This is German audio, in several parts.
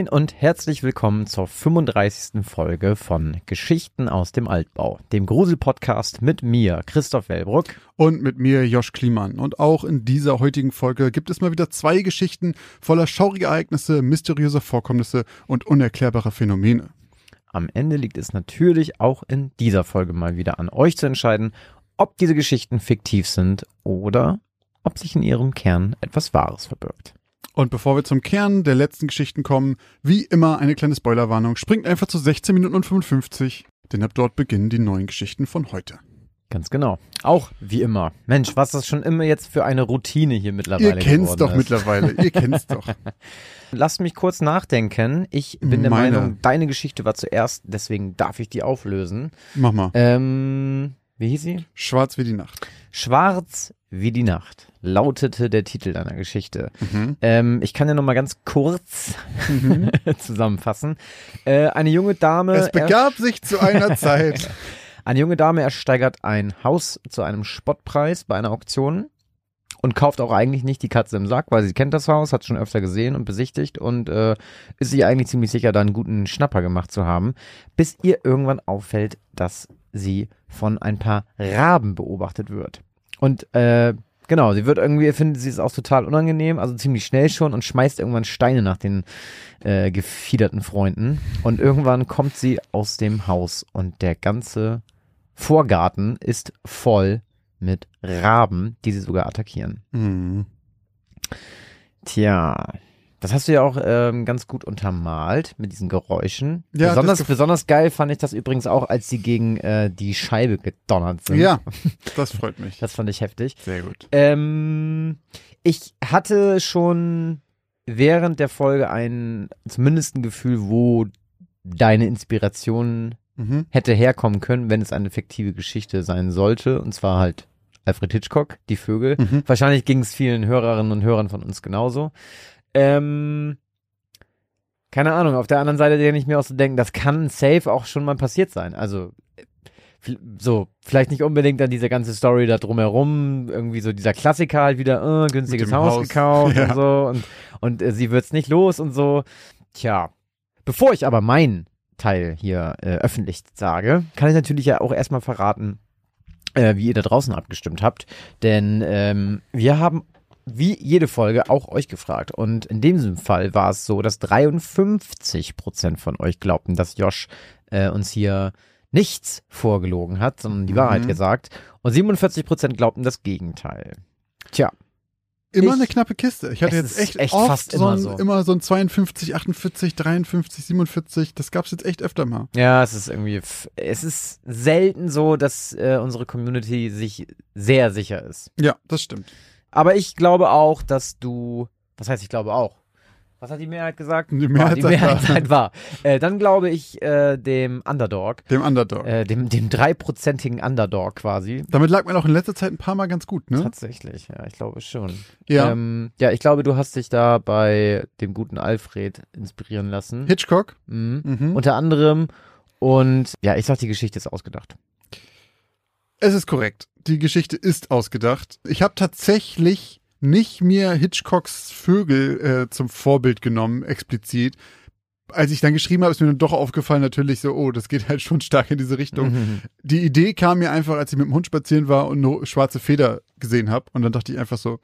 Moin und herzlich willkommen zur 35. Folge von Geschichten aus dem Altbau, dem Grusel-Podcast mit mir, Christoph Wellbruck. Und mit mir, Josh Kliemann. Und auch in dieser heutigen Folge gibt es mal wieder zwei Geschichten voller schauriger Ereignisse, mysteriöser Vorkommnisse und unerklärbarer Phänomene. Am Ende liegt es natürlich auch in dieser Folge mal wieder an euch zu entscheiden, ob diese Geschichten fiktiv sind oder ob sich in ihrem Kern etwas Wahres verbirgt. Und bevor wir zum Kern der letzten Geschichten kommen, wie immer eine kleine Spoilerwarnung. Springt einfach zu 16 Minuten und 55, denn ab dort beginnen die neuen Geschichten von heute. Ganz genau. Auch wie immer. Mensch, was das schon immer jetzt für eine Routine hier mittlerweile Ihr kennt's doch ist. mittlerweile. Ihr kennt's doch. Lasst mich kurz nachdenken. Ich bin der Meine. Meinung, deine Geschichte war zuerst, deswegen darf ich die auflösen. Mach mal. Ähm, wie hieß sie? Schwarz wie die Nacht. Schwarz wie die Nacht lautete der Titel deiner Geschichte. Mhm. Ähm, ich kann ja noch mal ganz kurz zusammenfassen. Äh, eine junge Dame. Es begab sich zu einer Zeit. Eine junge Dame ersteigert ein Haus zu einem Spottpreis bei einer Auktion und kauft auch eigentlich nicht die Katze im Sack, weil sie kennt das Haus, hat schon öfter gesehen und besichtigt und äh, ist sich eigentlich ziemlich sicher, da einen guten Schnapper gemacht zu haben, bis ihr irgendwann auffällt, dass sie von ein paar Raben beobachtet wird. Und äh, genau, sie wird irgendwie, findet sie es auch total unangenehm, also ziemlich schnell schon und schmeißt irgendwann Steine nach den äh, gefiederten Freunden. Und irgendwann kommt sie aus dem Haus und der ganze Vorgarten ist voll mit Raben, die sie sogar attackieren. Mhm. Tja, das hast du ja auch ähm, ganz gut untermalt mit diesen Geräuschen. Ja, besonders, besonders geil fand ich das übrigens auch, als sie gegen äh, die Scheibe gedonnert sind. Ja, das freut mich. Das fand ich heftig. Sehr gut. Ähm, ich hatte schon während der Folge ein, zumindest ein Gefühl, wo deine Inspiration Mhm. hätte herkommen können, wenn es eine fiktive Geschichte sein sollte. Und zwar halt Alfred Hitchcock, die Vögel. Mhm. Wahrscheinlich ging es vielen Hörerinnen und Hörern von uns genauso. Ähm, keine Ahnung, auf der anderen Seite kann ich mir auch so denken, das kann safe auch schon mal passiert sein. Also so, vielleicht nicht unbedingt dann diese ganze Story da drumherum, irgendwie so dieser Klassiker halt wieder, äh, günstiges Haus, Haus. gekauft Ja. und so und, und äh, sie wird's nicht los und so. Tja, bevor ich aber meinen Teil hier äh, öffentlich sage, kann ich natürlich ja auch erstmal verraten, äh, wie ihr da draußen abgestimmt habt. Denn ähm, wir haben wie jede Folge auch euch gefragt. Und in diesem Fall war es so, dass 53 Prozent von euch glaubten, dass Josh äh, uns hier nichts vorgelogen hat, sondern die Mhm. Wahrheit gesagt. Und 47 Prozent glaubten das Gegenteil. Tja, Immer Ich- eine knappe Kiste. Ich hatte Es jetzt echt, echt oft fast so, immer ein, so. immer so ein 52, 48, 53, 47. Das gab's jetzt echt öfter mal. ja, es ist irgendwie, es ist selten so, dass äh, unsere Community sich sehr sicher ist. Ja, das stimmt. Aber ich glaube auch, dass du, was heißt ich glaube auch? Was hat die Mehrheit gesagt? Die War, Mehrheit die sagt Mehrheit war. Äh, dann glaube ich äh, dem Underdog, Dem Underdog. äh, dem dem dreiprozentigen Underdog quasi. Damit lag man auch in letzter Zeit ein paar Mal ganz gut, ne? Tatsächlich, ja, ich glaube schon. Ja. Ähm, ja, ich glaube, du hast dich da bei dem guten Alfred inspirieren lassen. Hitchcock. Mhm. Mhm. Unter anderem. Und ja, ich sag, die Geschichte ist ausgedacht. Es ist korrekt. Die Geschichte ist ausgedacht. Ich habe tatsächlich nicht mir Hitchcocks Vögel äh, zum Vorbild genommen, explizit. Als ich dann geschrieben habe, ist mir dann doch aufgefallen, natürlich so, oh, das geht halt schon stark in diese Richtung. Mhm. Die Idee kam mir einfach, als ich mit dem Hund spazieren war und eine schwarze Feder gesehen habe. Und dann dachte ich einfach so,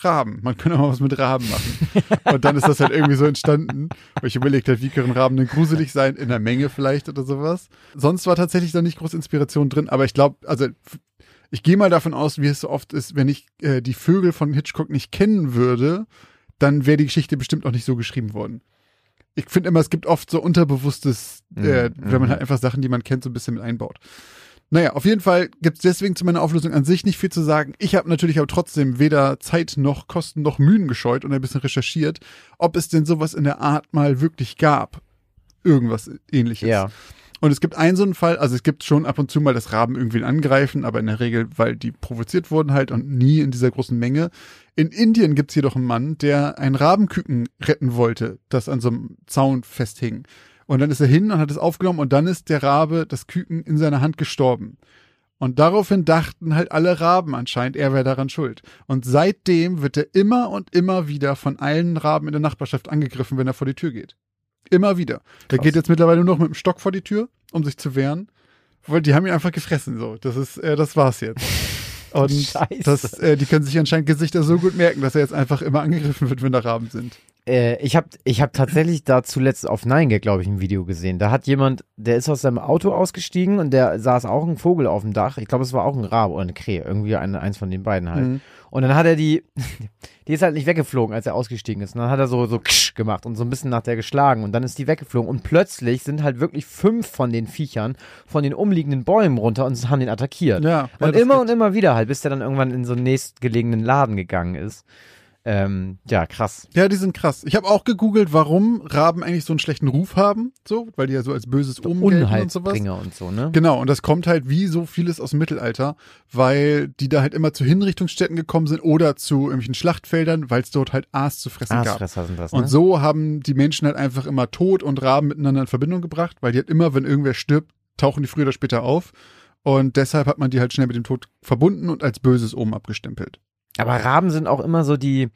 Raben, man könnte mal was mit Raben machen. und dann ist das halt irgendwie so entstanden, weil ich überlegt habe, wie können Raben denn gruselig sein, in der Menge vielleicht oder sowas. Sonst war tatsächlich da nicht groß Inspiration drin, aber ich glaube, also ich gehe mal davon aus, wie es so oft ist, wenn ich äh, die Vögel von Hitchcock nicht kennen würde, dann wäre die Geschichte bestimmt auch nicht so geschrieben worden. Ich finde immer, es gibt oft so unterbewusstes, äh, Mhm, wenn man mhm. halt einfach Sachen, die man kennt, so ein bisschen mit einbaut. Naja, auf jeden Fall gibt's deswegen zu meiner Auflösung an sich nicht viel zu sagen. Ich habe natürlich aber trotzdem weder Zeit noch Kosten noch Mühen gescheut und ein bisschen recherchiert, ob es denn sowas in der Art mal wirklich gab. Irgendwas ähnliches. Ja. Und es gibt einen so einen Fall, also es gibt schon ab und zu mal, dass Raben irgendwen angreifen, aber in der Regel, weil die provoziert wurden halt und nie in dieser großen Menge. In Indien gibt's jedoch einen Mann, der ein Rabenküken retten wollte, das an so einem Zaun festhing. Und dann ist er hin und hat es aufgenommen und dann ist der Rabe, das Küken, in seiner Hand gestorben. Und daraufhin dachten halt alle Raben anscheinend, er wäre daran schuld. Und seitdem wird er immer und immer wieder von allen Raben in der Nachbarschaft angegriffen, wenn er vor die Tür geht. Immer wieder. Der Krass. geht jetzt mittlerweile nur noch mit dem Stock vor die Tür, um sich zu wehren. Weil die haben ihn einfach gefressen, so. Das ist, äh, das war's jetzt. Und Scheiße. das, äh, die können sich anscheinend Gesichter so gut merken, dass er jetzt einfach immer angegriffen wird, wenn da Raben sind. Äh, ich habe ich hab tatsächlich da zuletzt auf 9gag, glaube ich, ein Video gesehen. Da hat jemand, der ist aus seinem Auto ausgestiegen und der saß auch ein Vogel auf dem Dach. Ich glaube, es war auch ein Rabe oder eine Krähe, irgendwie eine, eins von den beiden halt. Mhm. Und dann hat er die, die ist halt nicht weggeflogen, als er ausgestiegen ist. Und dann hat er so, so ksch gemacht und so ein bisschen nach der geschlagen. Und dann ist die weggeflogen. Und plötzlich sind halt wirklich fünf von den Viechern von den umliegenden Bäumen runter und haben den attackiert. Ja. und immer und immer wieder halt, bis der dann irgendwann in so einen nächstgelegenen Laden gegangen ist. Ähm, ja, krass. Ja, die sind krass. Ich habe auch gegoogelt, warum Raben eigentlich so einen schlechten Ruf haben, so, weil die ja so als böses Omen gelten und sowas. Und so, ne? Genau, und das kommt halt wie so vieles aus dem Mittelalter, weil die da halt immer zu Hinrichtungsstätten gekommen sind oder zu irgendwelchen Schlachtfeldern, weil es dort halt Aas zu fressen gab. Aasfresser sind das, ne? Und so haben die Menschen halt einfach immer Tod und Raben miteinander in Verbindung gebracht, weil die halt immer, wenn irgendwer stirbt, tauchen die früher oder später auf. Und deshalb hat man die halt schnell mit dem Tod verbunden und als böses Omen abgestempelt. Aber Raben sind auch immer so die,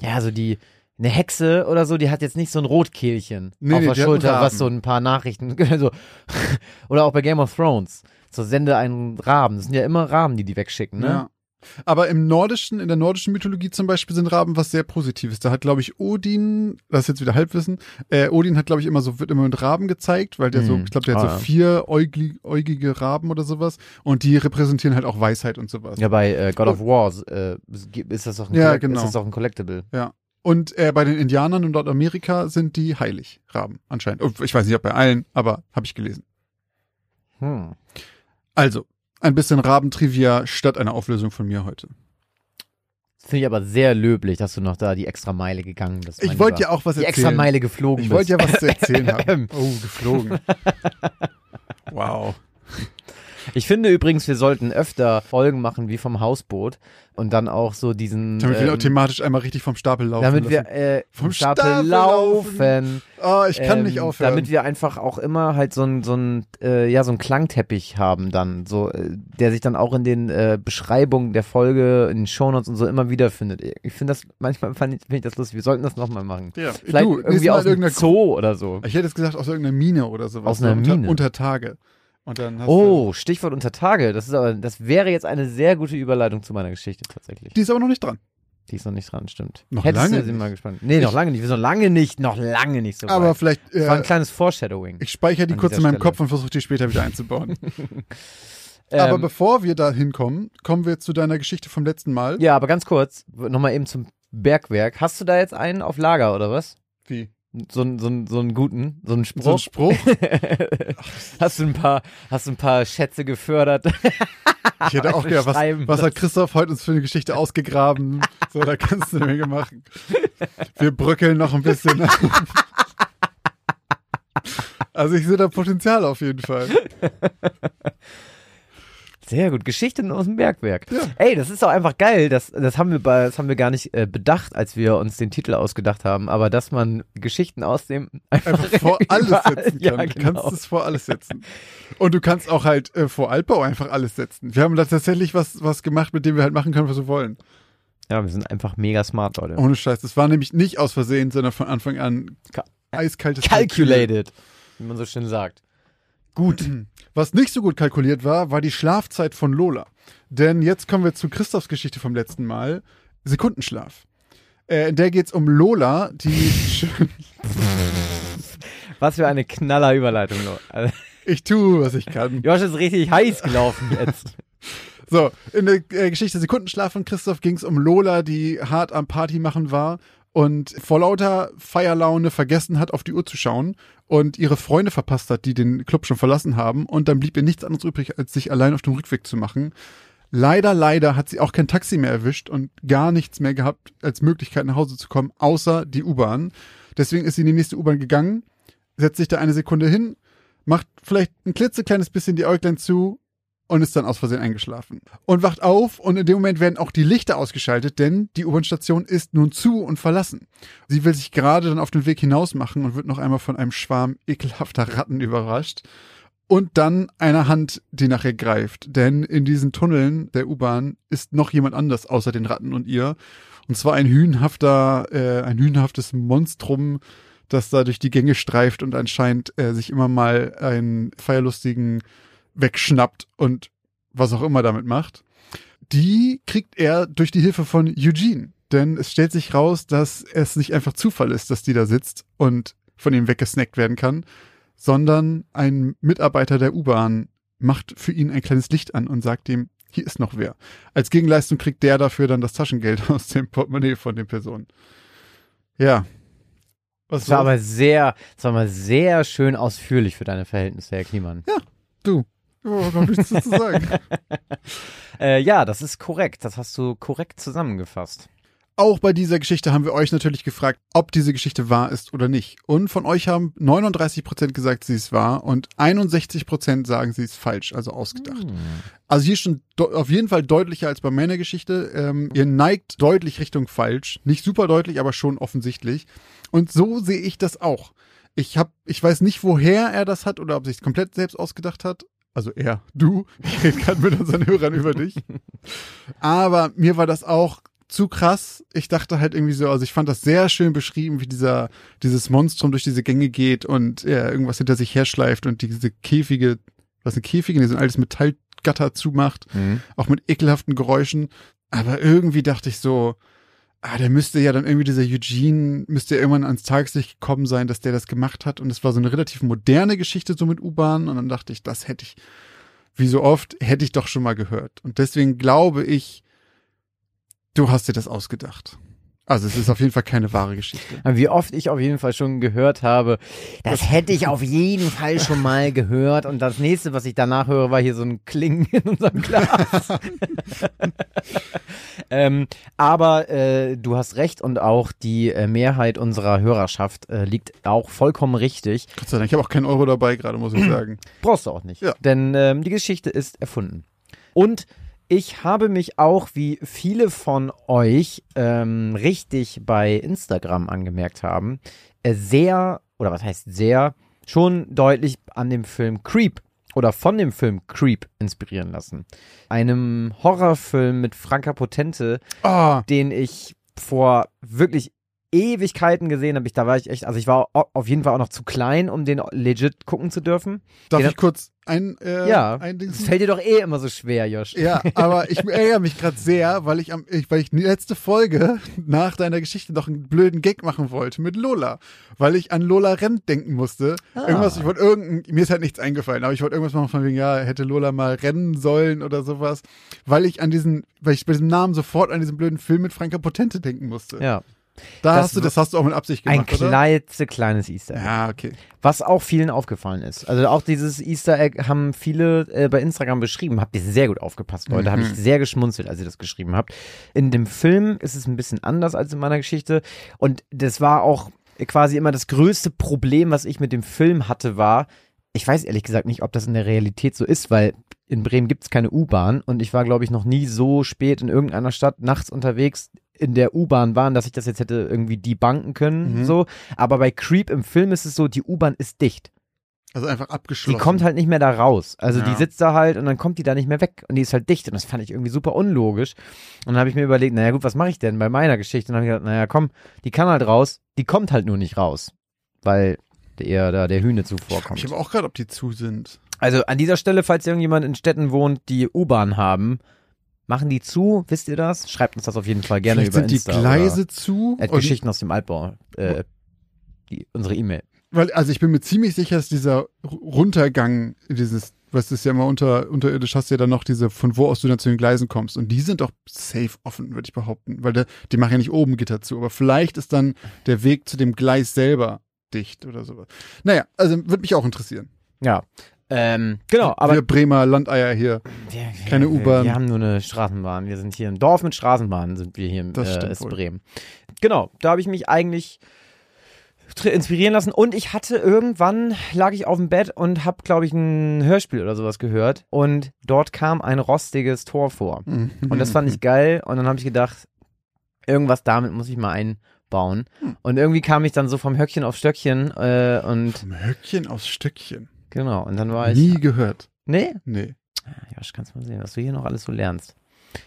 ja, so die, eine Hexe oder so, die hat jetzt nicht so ein Rotkehlchen Nee, auf nee, der Schulter, was so ein paar Nachrichten, so, oder auch bei Game of Thrones. So sende einen Raben. Das sind ja immer Raben, die die wegschicken, ne? Ja. Aber im nordischen, in der nordischen Mythologie zum Beispiel sind Raben was sehr Positives. Da hat, glaube ich, Odin, das ist jetzt wieder Halbwissen, äh, Odin hat, glaube ich, immer so, wird immer mit Raben gezeigt, weil der so, Hm. ich glaube, der Ah, hat ja. so vier äugli- äugige Raben oder sowas und die repräsentieren halt auch Weisheit und sowas. Ja, bei äh, God of War äh, ist das auch ein, Ja, genau. ist das auch ein Collectible. Und äh, bei den Indianern in Nordamerika sind die heilig, Raben, anscheinend. Oh, Ich weiß nicht, ob bei allen, aber habe ich gelesen. Hm. Also, ein bisschen Rabentrivia statt einer Auflösung von mir heute. Finde ich aber sehr löblich, dass du noch da die extra Meile gegangen bist. Ich wollte ja auch was die erzählen. extra Meile geflogen Ich bist. wollte ja was zu erzählen haben. Oh, geflogen. Wow. Ich finde übrigens, wir sollten öfter Folgen machen wie vom Hausboot und dann auch so diesen. Damit wir ähm, auch thematisch einmal richtig vom Stapel laufen damit wir äh, Vom Stapel, Stapel laufen. Oh, ich kann Ähm, nicht aufhören. Damit wir einfach auch immer halt so ein, so ein, äh, ja, so ein Klangteppich haben dann, so, äh, der sich dann auch in den äh, Beschreibungen der Folge, in den Shownotes und so immer wiederfindet. Ich finde das, manchmal finde ich, find ich das lustig. Wir sollten das nochmal machen. ja, Vielleicht du, irgendwie Mal aus irgendeiner Zoo oder so. Ich hätte jetzt gesagt aus irgendeiner Mine oder sowas. Aus einer unter, Mine. Unter Tage. Oh, Stichwort unter Tage. Das ist aber, das wäre jetzt eine sehr gute Überleitung zu meiner Geschichte tatsächlich. die ist aber noch nicht dran. Die ist noch nicht dran, stimmt. Noch Hättest lange du sie nicht. mal gespannt. Nee, noch Ich- lange nicht. Wir sind noch lange nicht, noch lange nicht so aber weit. vielleicht, Das war ein äh, kleines Foreshadowing. ich speichere die kurz in meinem Stelle. Kopf und versuche die später wieder einzubauen. aber Ähm, bevor wir da hinkommen, kommen wir zu deiner Geschichte vom letzten Mal. Ja, aber ganz kurz, nochmal eben zum Bergwerk. Hast du da jetzt einen auf Lager oder was? Wie? So, einen- so, einen- so einen guten, so einen So ein Spruch? Spruch? hast du ein paar, hast du ein paar Schätze gefördert? Ich hätte auch gedacht, was, was hat Christoph heute uns für eine Geschichte ausgegraben? So, da kannst du eine Menge machen. Wir bröckeln noch ein bisschen. Also ich sehe da Potenzial auf jeden Fall. Sehr gut, Geschichten aus dem Bergwerk. Ja. Ey, das ist doch einfach geil. Das, das haben wir bei, das haben wir gar nicht äh, bedacht, als wir uns den Titel ausgedacht haben. Aber dass man Geschichten aus dem einfach, Einfach vor alles setzen Ja, kann. Du genau. kannst es vor alles setzen. Und du kannst auch halt äh, vor Altbau einfach alles setzen. Wir haben da tatsächlich was, was gemacht, mit dem wir halt machen können, was wir wollen. Ja, wir sind einfach mega smart, Leute. Ohne Scheiß. Das war nämlich nicht aus Versehen, sondern von Anfang an Ka- eiskaltes Calculated, wie man so schön sagt. Gut. Was nicht so gut kalkuliert war, war die Schlafzeit von Lola. Denn jetzt kommen wir zu Christophs Geschichte vom letzten Mal. Sekundenschlaf. Äh, in der geht's um Lola, die Was für eine knaller Überleitung. Also, ich tue, was ich kann. Josh ist richtig heiß gelaufen jetzt. So, in der äh, Geschichte Sekundenschlaf von Christoph ging's um Lola, die hart am Party machen war und vor lauter Feierlaune vergessen hat, auf die Uhr zu schauen und ihre Freunde verpasst hat, die den Club schon verlassen haben. Und dann blieb ihr nichts anderes übrig, als sich allein auf dem Rückweg zu machen. Leider, leider hat sie auch kein Taxi mehr erwischt und gar nichts mehr gehabt, als Möglichkeit nach Hause zu kommen, außer die U-Bahn. Deswegen ist sie in die nächste U-Bahn gegangen, setzt sich da eine Sekunde hin, macht vielleicht ein klitzekleines bisschen die Äuglein zu und ist dann aus Versehen eingeschlafen. Und wacht auf und in dem Moment werden auch die Lichter ausgeschaltet, denn die U-Bahn-Station ist nun zu und verlassen. Sie will sich gerade dann auf den Weg hinaus machen und wird noch einmal von einem Schwarm ekelhafter Ratten überrascht. Und dann einer Hand, die nach ihr greift. Denn in diesen Tunneln der U-Bahn ist noch jemand anders außer den Ratten und ihr. Und zwar ein hühnhafter, äh, ein hühnhaftes Monstrum, das da durch die Gänge streift und anscheinend äh, sich immer mal einen Feierlustigen wegschnappt und was auch immer damit macht. Die kriegt er durch die Hilfe von Eugene. Denn es stellt sich raus, dass es nicht einfach Zufall ist, dass die da sitzt und von ihm weggesnackt werden kann, sondern ein Mitarbeiter der U-Bahn macht für ihn ein kleines Licht an und sagt ihm, hier ist noch wer. Als Gegenleistung kriegt der dafür dann das Taschengeld aus dem Portemonnaie von den Personen. Ja. Was Das war aber sehr, das war mal sehr schön ausführlich für deine Verhältnisse, Herr Kliemann. du. Oh, noch nichts zu sagen. Äh, ja, das ist korrekt. Das hast du korrekt zusammengefasst. Auch bei dieser Geschichte haben wir euch natürlich gefragt, ob diese Geschichte wahr ist oder nicht. Und von euch haben 39% gesagt, sie ist wahr und 61% sagen, sie ist falsch, also ausgedacht. Hm. Also hier schon auf jeden Fall deutlicher als bei meiner Geschichte. Ähm, ihr neigt deutlich Richtung falsch. Nicht super deutlich, aber schon offensichtlich. Und so sehe ich das auch. Ich hab, ich weiß nicht, woher er das hat oder ob sich komplett selbst ausgedacht hat. Also er, du. Ich rede gerade mit unseren Hörern über dich. Aber mir war das auch zu krass. Ich dachte halt irgendwie so, also ich fand das sehr schön beschrieben, wie dieser, dieses Monstrum durch diese Gänge geht und er irgendwas hinter sich herschleift und diese Käfige, was sind Käfige, die so ein altes Metallgatter zumacht Mhm. auch mit ekelhaften Geräuschen. Aber irgendwie dachte ich so, ah, der müsste ja dann irgendwie dieser Eugene, müsste ja irgendwann ans Tageslicht gekommen sein, dass der das gemacht hat. Und es war so eine relativ moderne Geschichte so mit U-Bahn. Und dann dachte ich, das hätte ich, wie so oft, hätte ich doch schon mal gehört. Und deswegen glaube ich, du hast dir das ausgedacht. Also es ist auf jeden Fall keine wahre Geschichte. Wie oft ich auf jeden Fall schon gehört habe, das hätte ich auf jeden Fall schon mal gehört. Und das nächste, was ich danach höre, war hier so ein Klingen in unserem Glas. ähm, aber äh, du hast recht und auch die äh, Mehrheit unserer Hörerschaft äh, liegt auch vollkommen richtig. Gott sei Dank, ich habe auch keinen Euro dabei gerade, muss ich sagen. Brauchst du auch nicht. Ja. Denn ähm, die Geschichte ist erfunden. Und ich habe mich auch, wie viele von euch ähm, richtig bei Instagram angemerkt haben, äh, sehr, oder was heißt sehr, schon deutlich an dem Film Creep oder von dem Film Creep inspirieren lassen. Einem Horrorfilm mit Franka Potente, Ah, den ich vor wirklich Ewigkeiten gesehen habe. Ich, da war ich echt, also ich war au- auf jeden Fall auch noch zu klein, um den legit gucken zu dürfen. darf Ja, ich kurz ein, äh, Ja, ein Ding das fällt dir doch eh immer so schwer, Josh. Ja, aber ich ärgere mich gerade sehr, weil ich am, ich, weil ich die letzte Folge nach deiner Geschichte noch einen blöden Gag machen wollte mit Lola, weil ich an Lola Rent denken musste. Ah. Irgendwas, ich wollte irgendein, mir ist halt nichts eingefallen, aber ich wollte irgendwas machen von wegen, ja, hätte Lola mal rennen sollen oder sowas, weil ich an diesen, weil ich bei diesem Namen sofort an diesen blöden Film mit Franka Potente denken musste. Ja, da das hast du, das hast du auch mit Absicht ein gemacht, oder? kleines, kleines Easter Egg. Ja, okay. Was auch vielen aufgefallen ist. Also auch dieses Easter Egg haben viele äh, bei Instagram beschrieben. Habt ihr sehr gut aufgepasst, Leute. Habe ich sehr geschmunzelt, als ihr das geschrieben habt. In dem Film ist es ein bisschen anders als in meiner Geschichte. Und das war auch quasi immer das größte Problem, was ich mit dem Film hatte, war, ich weiß ehrlich gesagt nicht, ob das in der Realität so ist, weil in Bremen gibt es keine U-Bahn und ich war, glaube ich, noch nie so spät in irgendeiner Stadt nachts unterwegs in der U-Bahn waren, dass ich das jetzt hätte irgendwie debunken können, Mhm. so. Aber bei Creep im Film ist es so, die U-Bahn ist dicht. Also einfach Die abgeschlossen. kommt halt nicht mehr da raus. Also die Ja. sitzt da halt und dann kommt die da nicht mehr weg und die ist halt dicht und das fand ich irgendwie super unlogisch. Und dann habe ich mir überlegt, naja gut, was mache ich denn bei meiner Geschichte? Und dann habe ich gedacht, naja komm, die kann halt raus, die kommt halt nur nicht raus, weil der da der Hühne ich zuvorkommt. mich aber auch gerade, ob die zu sind. Also an dieser Stelle, falls irgendjemand in Städten wohnt, die U-Bahn haben, machen die zu, wisst ihr das? Schreibt uns das auf jeden Fall gerne Vielleicht über sind die Insta. Gleise zu. Äh, Geschichten aus dem Altbau. Äh, die, unsere E-Mail. Weil, also ich bin mir ziemlich sicher, dass dieser Runtergang, dieses, was ist ja immer unter, unterirdisch, hast du ja dann noch diese, von wo aus du dann zu den Gleisen kommst. Und die sind doch safe offen, würde ich behaupten. Weil der, die machen ja nicht oben Gitter zu. Aber vielleicht ist dann der Weg zu dem Gleis selber dicht oder sowas. Naja, also würde mich auch interessieren. Ja. Ähm, genau, aber Wir Bremer Landeier hier. Wir, Keine wir, U-Bahn. Wir haben nur eine Straßenbahn. Wir sind hier im Dorf mit Straßenbahn, sind wir hier im Das äh, ist wohl. Bremen. Genau, da habe ich mich eigentlich inspirieren lassen und ich hatte irgendwann lag ich auf dem Bett und habe glaube ich ein Hörspiel oder sowas gehört und dort kam ein rostiges Tor vor und das fand ich geil und dann habe ich gedacht irgendwas damit muss ich mal einbauen Hm. und irgendwie kam ich dann so vom Höckchen auf Stöckchen äh, und Vom Höckchen aus Stöckchen. Genau und dann war ich Nie gehört. nee Nee. ja, ich kannst mal sehen was du hier noch alles so lernst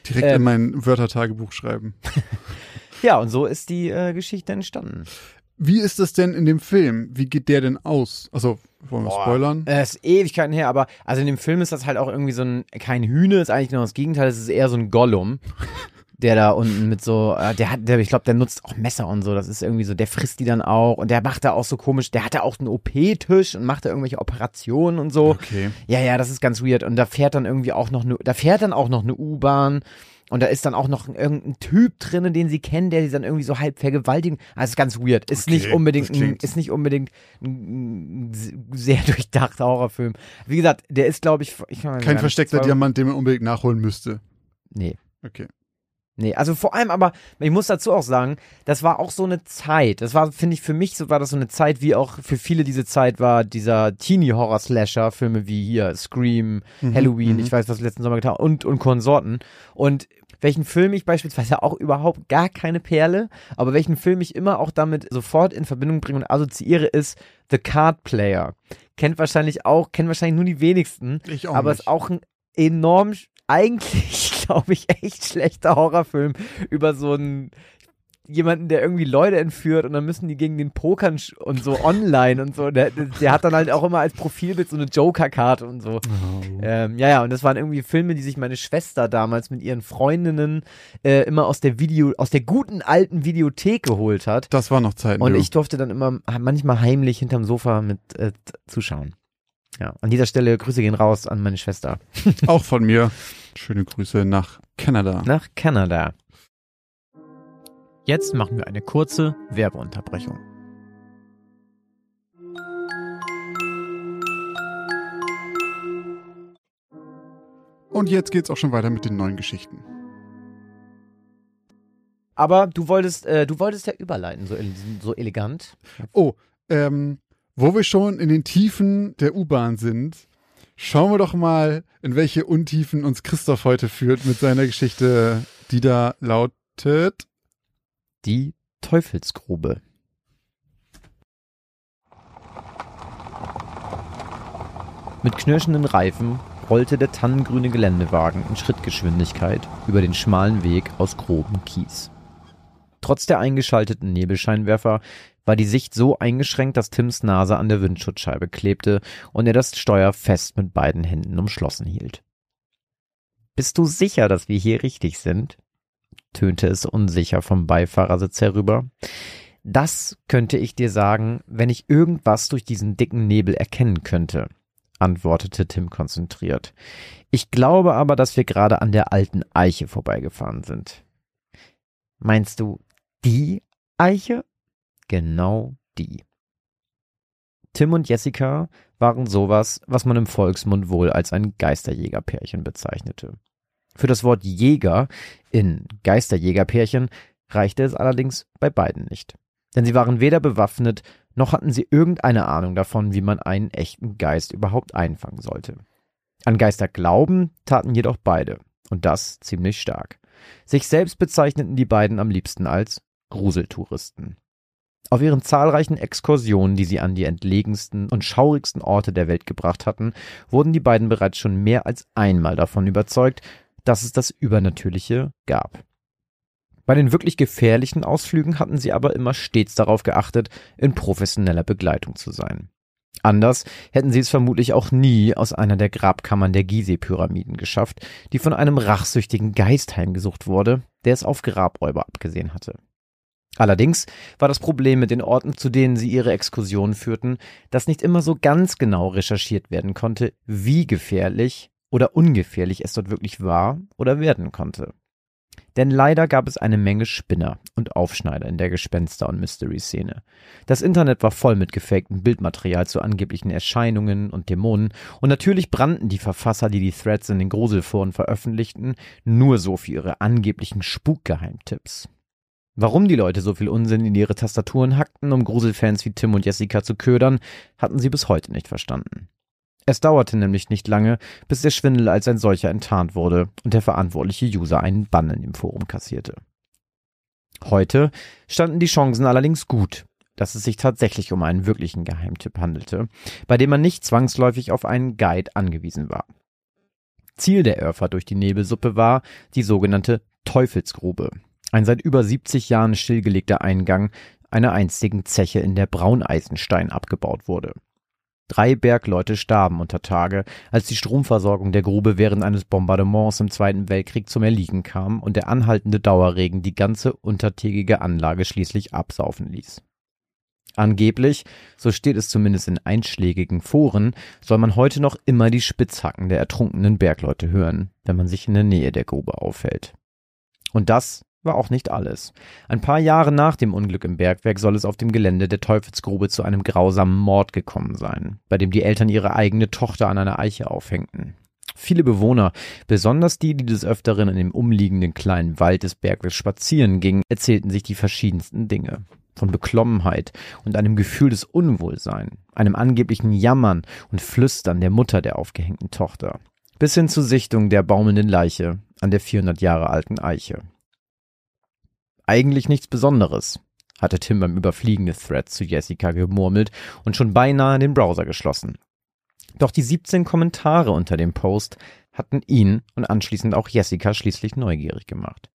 Direkt Ähm. in mein Wörtertagebuch schreiben. Ja, und so ist die äh, Geschichte entstanden. Wie ist das denn in dem Film? Wie geht der denn aus? Also, wollen wir Boah. spoilern? Äh, ist Ewigkeiten her, aber also in dem Film ist das halt auch irgendwie so ein, kein Hühne, ist eigentlich genau das Gegenteil, es ist eher so ein Gollum. Der da unten mit so, äh, der hat, der, ich glaube, der nutzt auch Messer und so. Das ist irgendwie so, der frisst die dann auch und der macht da auch so komisch, der hat da auch einen OP-Tisch und macht da irgendwelche Operationen und so. Okay. Ja, ja, das ist ganz weird. Und da fährt dann irgendwie auch noch, ne, da fährt dann auch noch eine U-Bahn. Und da ist dann auch noch irgendein Typ drinnen, den sie kennen, der sie dann irgendwie so halb vergewaltigen. Also ist ganz weird. Ist Okay, nicht unbedingt, ein, ist nicht unbedingt ein sehr durchdachter Horrorfilm. Wie gesagt, der ist, glaube ich, ich mal Kein versteckter Diamant, den man unbedingt nachholen müsste. Nee. Okay. Nee, also vor allem aber, ich muss dazu auch sagen, das war auch so eine Zeit. Das war, finde ich, für mich so war das so eine Zeit, wie auch für viele diese Zeit war, dieser Teenie-Horror-Slasher-Filme wie hier Scream, Mhm, Halloween, mhm. ich weiß, was letzten Sommer getan und, und Konsorten. Und welchen Film ich beispielsweise auch überhaupt gar keine Perle, aber welchen Film ich immer auch damit sofort in Verbindung bringe und assoziiere, ist The Card Player. Kennt wahrscheinlich auch, kennen wahrscheinlich nur die wenigsten. Ich auch aber nicht. ist auch ein enorm, eigentlich, glaube ich, echt schlechter Horrorfilm über so einen jemanden, der irgendwie Leute entführt und dann müssen die gegen den Pokern und so online und so. Der, der hat dann halt auch immer als Profilbild so eine Joker-Karte und so. Oh. Ähm, ja, ja, und das waren irgendwie Filme, die sich meine Schwester damals mit ihren Freundinnen äh, immer aus der Video, aus der guten alten Videothek geholt hat. Das war noch Zeiten. Und ich durfte dann immer manchmal heimlich hinterm Sofa mit äh, zuschauen. Ja, an dieser Stelle Grüße gehen raus an meine Schwester. Auch von mir. Schöne Grüße nach Kanada. Nach Kanada. Jetzt machen wir eine kurze Werbeunterbrechung. Und jetzt geht's auch schon weiter mit den neuen Geschichten. Aber du wolltest, äh, du wolltest ja überleiten, so, so elegant. Oh, ähm, wo wir schon in den Tiefen der U-Bahn sind, schauen wir doch mal, in welche Untiefen uns Christoph heute führt mit seiner Geschichte, die da lautet. Die Teufelsgrube. Mit knirschenden Reifen rollte der tannengrüne Geländewagen in Schrittgeschwindigkeit über den schmalen Weg aus grobem Kies. Trotz der eingeschalteten Nebelscheinwerfer war die Sicht so eingeschränkt, dass Tims Nase an der Windschutzscheibe klebte und er das Steuer fest mit beiden Händen umschlossen hielt. Bist du sicher, dass wir hier richtig sind? tönte es unsicher vom Beifahrersitz herüber. Das könnte ich dir sagen, wenn ich irgendwas durch diesen dicken Nebel erkennen könnte, antwortete Tim konzentriert. Ich glaube aber, dass wir gerade an der alten Eiche vorbeigefahren sind. Meinst du die Eiche? Genau die. Tim und Jessica waren sowas, was man im Volksmund wohl als ein Geisterjägerpärchen bezeichnete. Für das Wort Jäger in Geisterjägerpärchen reichte es allerdings bei beiden nicht. Denn sie waren weder bewaffnet, noch hatten sie irgendeine Ahnung davon, wie man einen echten Geist überhaupt einfangen sollte. An Geister glauben taten jedoch beide, und das ziemlich stark. Sich selbst bezeichneten die beiden am liebsten als Gruseltouristen. Auf ihren zahlreichen Exkursionen, die sie an die entlegensten und schaurigsten Orte der Welt gebracht hatten, wurden die beiden bereits schon mehr als einmal davon überzeugt, dass es das Übernatürliche gab. Bei den wirklich gefährlichen Ausflügen hatten sie aber immer stets darauf geachtet, in professioneller Begleitung zu sein. Anders hätten sie es vermutlich auch nie aus einer der Grabkammern der Gizeh-Pyramiden geschafft, die von einem rachsüchtigen Geist heimgesucht wurde, der es auf Grabräuber abgesehen hatte. Allerdings war das Problem mit den Orten, zu denen sie ihre Exkursionen führten, dass nicht immer so ganz genau recherchiert werden konnte, wie gefährlich oder ungefährlich es dort wirklich war oder werden konnte. Denn leider gab es eine Menge Spinner und Aufschneider in der Gespenster- und Mystery-Szene. Das Internet war voll mit gefaktem Bildmaterial zu angeblichen Erscheinungen und Dämonen und natürlich brannten die Verfasser, die die Threads in den Gruselforen veröffentlichten, nur so für ihre angeblichen Spukgeheimtipps. Warum die Leute so viel Unsinn in ihre Tastaturen hackten, um Gruselfans wie Tim und Jessica zu ködern, hatten sie bis heute nicht verstanden. Es dauerte nämlich nicht lange, bis der Schwindel als ein solcher enttarnt wurde und der verantwortliche User einen Bann in dem Forum kassierte. Heute standen die Chancen allerdings gut, dass es sich tatsächlich um einen wirklichen Geheimtipp handelte, bei dem man nicht zwangsläufig auf einen Guide angewiesen war. Ziel der Örfer durch die Nebelsuppe war die sogenannte Teufelsgrube, ein seit über 70 Jahren stillgelegter Eingang, einer einzigen Zeche in der Brauneisenstein abgebaut wurde. Drei Bergleute starben unter Tage, als die Stromversorgung der Grube während eines Bombardements im Zweiten Weltkrieg zum Erliegen kam und der anhaltende Dauerregen die ganze untertägige Anlage schließlich absaufen ließ. Angeblich, so steht es zumindest in einschlägigen Foren, soll man heute noch immer die Spitzhacken der ertrunkenen Bergleute hören, wenn man sich in der Nähe der Grube aufhält. Und das war auch nicht alles. Ein paar Jahre nach dem Unglück im Bergwerk soll es auf dem Gelände der Teufelsgrube zu einem grausamen Mord gekommen sein, bei dem die Eltern ihre eigene Tochter an einer Eiche aufhängten. Viele Bewohner, besonders die, die des Öfteren in dem umliegenden kleinen Wald des Bergwerks spazieren gingen, erzählten sich die verschiedensten Dinge. Von Beklommenheit und einem Gefühl des Unwohlsein, einem angeblichen Jammern und Flüstern der Mutter der aufgehängten Tochter, bis hin zur Sichtung der baumelnden Leiche an der 400 Jahre alten Eiche. Eigentlich nichts Besonderes, hatte Tim beim Überfliegen des Threads zu Jessica gemurmelt und schon beinahe den Browser geschlossen. Doch die 17 Kommentare unter dem Post hatten ihn und anschließend auch Jessica schließlich neugierig gemacht.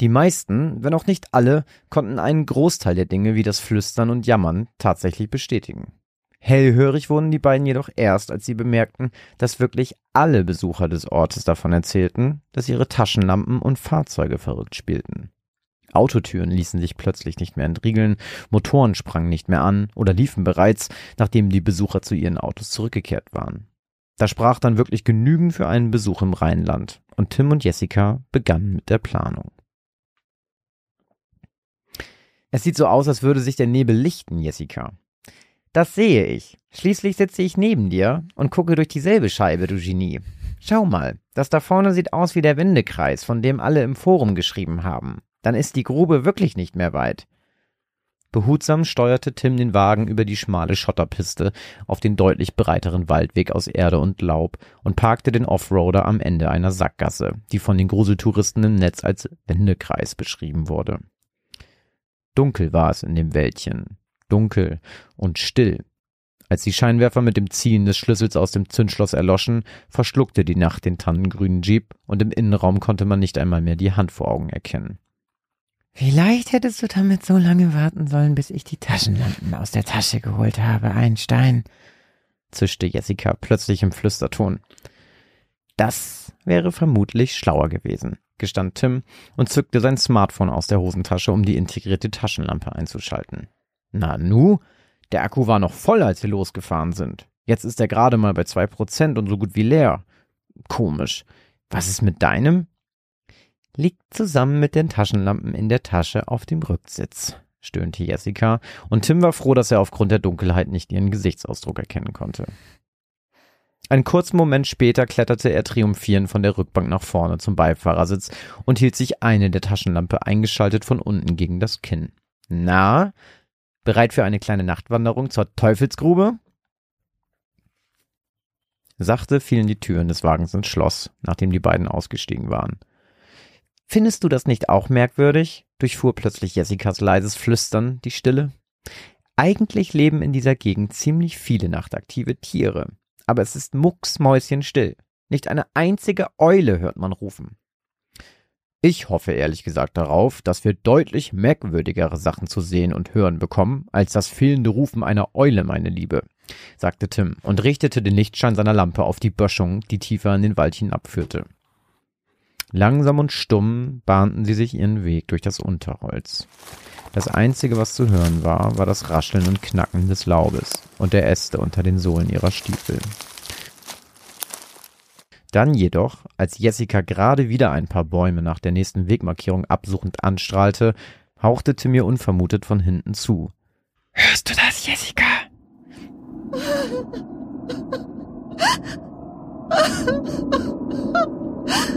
Die meisten, wenn auch nicht alle, konnten einen Großteil der Dinge wie das Flüstern und Jammern tatsächlich bestätigen. Hellhörig wurden die beiden jedoch erst, als sie bemerkten, dass wirklich alle Besucher des Ortes davon erzählten, dass ihre Taschenlampen und Fahrzeuge verrückt spielten. Autotüren ließen sich plötzlich nicht mehr entriegeln, Motoren sprangen nicht mehr an oder liefen bereits, nachdem die Besucher zu ihren Autos zurückgekehrt waren. Da sprach dann wirklich genügend für einen Besuch im Rheinland und Tim und Jessica begannen mit der Planung. Es sieht so aus, als würde sich der Nebel lichten, Jessica. Das sehe ich. Schließlich sitze ich neben dir und gucke durch dieselbe Scheibe, du Genie. Schau mal, das da vorne sieht aus wie der Wendekreis, von dem alle im Forum geschrieben haben. Dann ist die Grube wirklich nicht mehr weit. Behutsam steuerte Tim den Wagen über die schmale Schotterpiste auf den deutlich breiteren Waldweg aus Erde und Laub und parkte den Offroader am Ende einer Sackgasse, die von den Gruseltouristen im Netz als Wendekreis beschrieben wurde. Dunkel war es in dem Wäldchen, dunkel und still. Als die Scheinwerfer mit dem Ziehen des Schlüssels aus dem Zündschloss erloschen, verschluckte die Nacht den tannengrünen Jeep und im Innenraum konnte man nicht einmal mehr die Hand vor Augen erkennen. Vielleicht hättest du damit so lange warten sollen, bis ich die Taschenlampen aus der Tasche geholt habe, Einstein, zischte Jessica plötzlich im Flüsterton. Das wäre vermutlich schlauer gewesen, gestand Tim und zückte sein Smartphone aus der Hosentasche, um die integrierte Taschenlampe einzuschalten. Na nu, der Akku war noch voll, als wir losgefahren sind. Jetzt ist er gerade mal bei zwei Prozent und so gut wie leer. Komisch. Was ist mit deinem? Liegt zusammen mit den Taschenlampen in der Tasche auf dem Rücksitz, stöhnte Jessica, und Tim war froh, dass er aufgrund der Dunkelheit nicht ihren Gesichtsausdruck erkennen konnte. Einen kurzen Moment später kletterte er triumphierend von der Rückbank nach vorne zum Beifahrersitz und hielt sich eine der Taschenlampe eingeschaltet von unten gegen das Kinn. Na, bereit für eine kleine Nachtwanderung zur Teufelsgrube? Sachte fielen die Türen des Wagens ins Schloss, nachdem die beiden ausgestiegen waren. Findest du das nicht auch merkwürdig? durchfuhr plötzlich Jessicas leises Flüstern die Stille. Eigentlich leben in dieser Gegend ziemlich viele nachtaktive Tiere, aber es ist mucksmäuschenstill. Nicht eine einzige Eule hört man rufen. Ich hoffe ehrlich gesagt darauf, dass wir deutlich merkwürdigere Sachen zu sehen und hören bekommen, als das fehlende Rufen einer Eule, meine Liebe, sagte Tim und richtete den Lichtschein seiner Lampe auf die Böschung, die tiefer in den Wald hinabführte. Langsam und stumm bahnten sie sich ihren Weg durch das Unterholz. Das Einzige, was zu hören war, war das Rascheln und Knacken des Laubes und der Äste unter den Sohlen ihrer Stiefel. Dann jedoch, als Jessica gerade wieder ein paar Bäume nach der nächsten Wegmarkierung absuchend anstrahlte, hauchte Tim ihr unvermutet von hinten zu. Hörst du das, Jessica?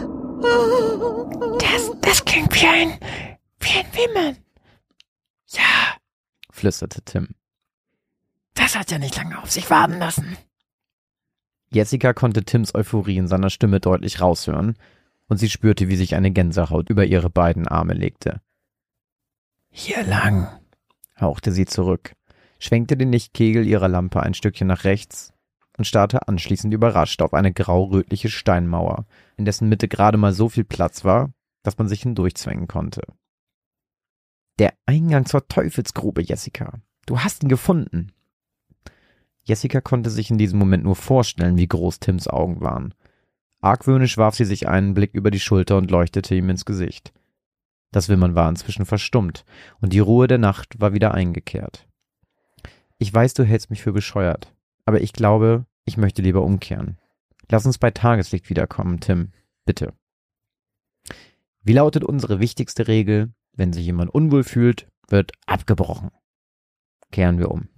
Das, das klingt wie ein, wie ein Wimmern. Ja, flüsterte Tim. Das hat ja nicht lange auf sich warten lassen. Jessica konnte Tims Euphorie in seiner Stimme deutlich raushören, und sie spürte, wie sich eine Gänsehaut über ihre beiden Arme legte. Hier lang, hauchte sie zurück, schwenkte den Lichtkegel ihrer Lampe ein Stückchen nach rechts und starrte anschließend überrascht auf eine grau-rötliche Steinmauer, in dessen Mitte gerade mal so viel Platz war, dass man sich hindurchzwängen konnte. Der Eingang zur Teufelsgrube, Jessica. Du hast ihn gefunden. Jessica konnte sich in diesem Moment nur vorstellen, wie groß Tims Augen waren. Argwöhnisch warf sie sich einen Blick über die Schulter und leuchtete ihm ins Gesicht. Das Wimmern war inzwischen verstummt, und die Ruhe der Nacht war wieder eingekehrt. Ich weiß, du hältst mich für bescheuert, aber ich glaube, ich möchte lieber umkehren. Lass uns bei Tageslicht wiederkommen, Tim. Bitte. Wie lautet unsere wichtigste Regel? Wenn sich jemand unwohl fühlt, wird abgebrochen. Kehren wir um.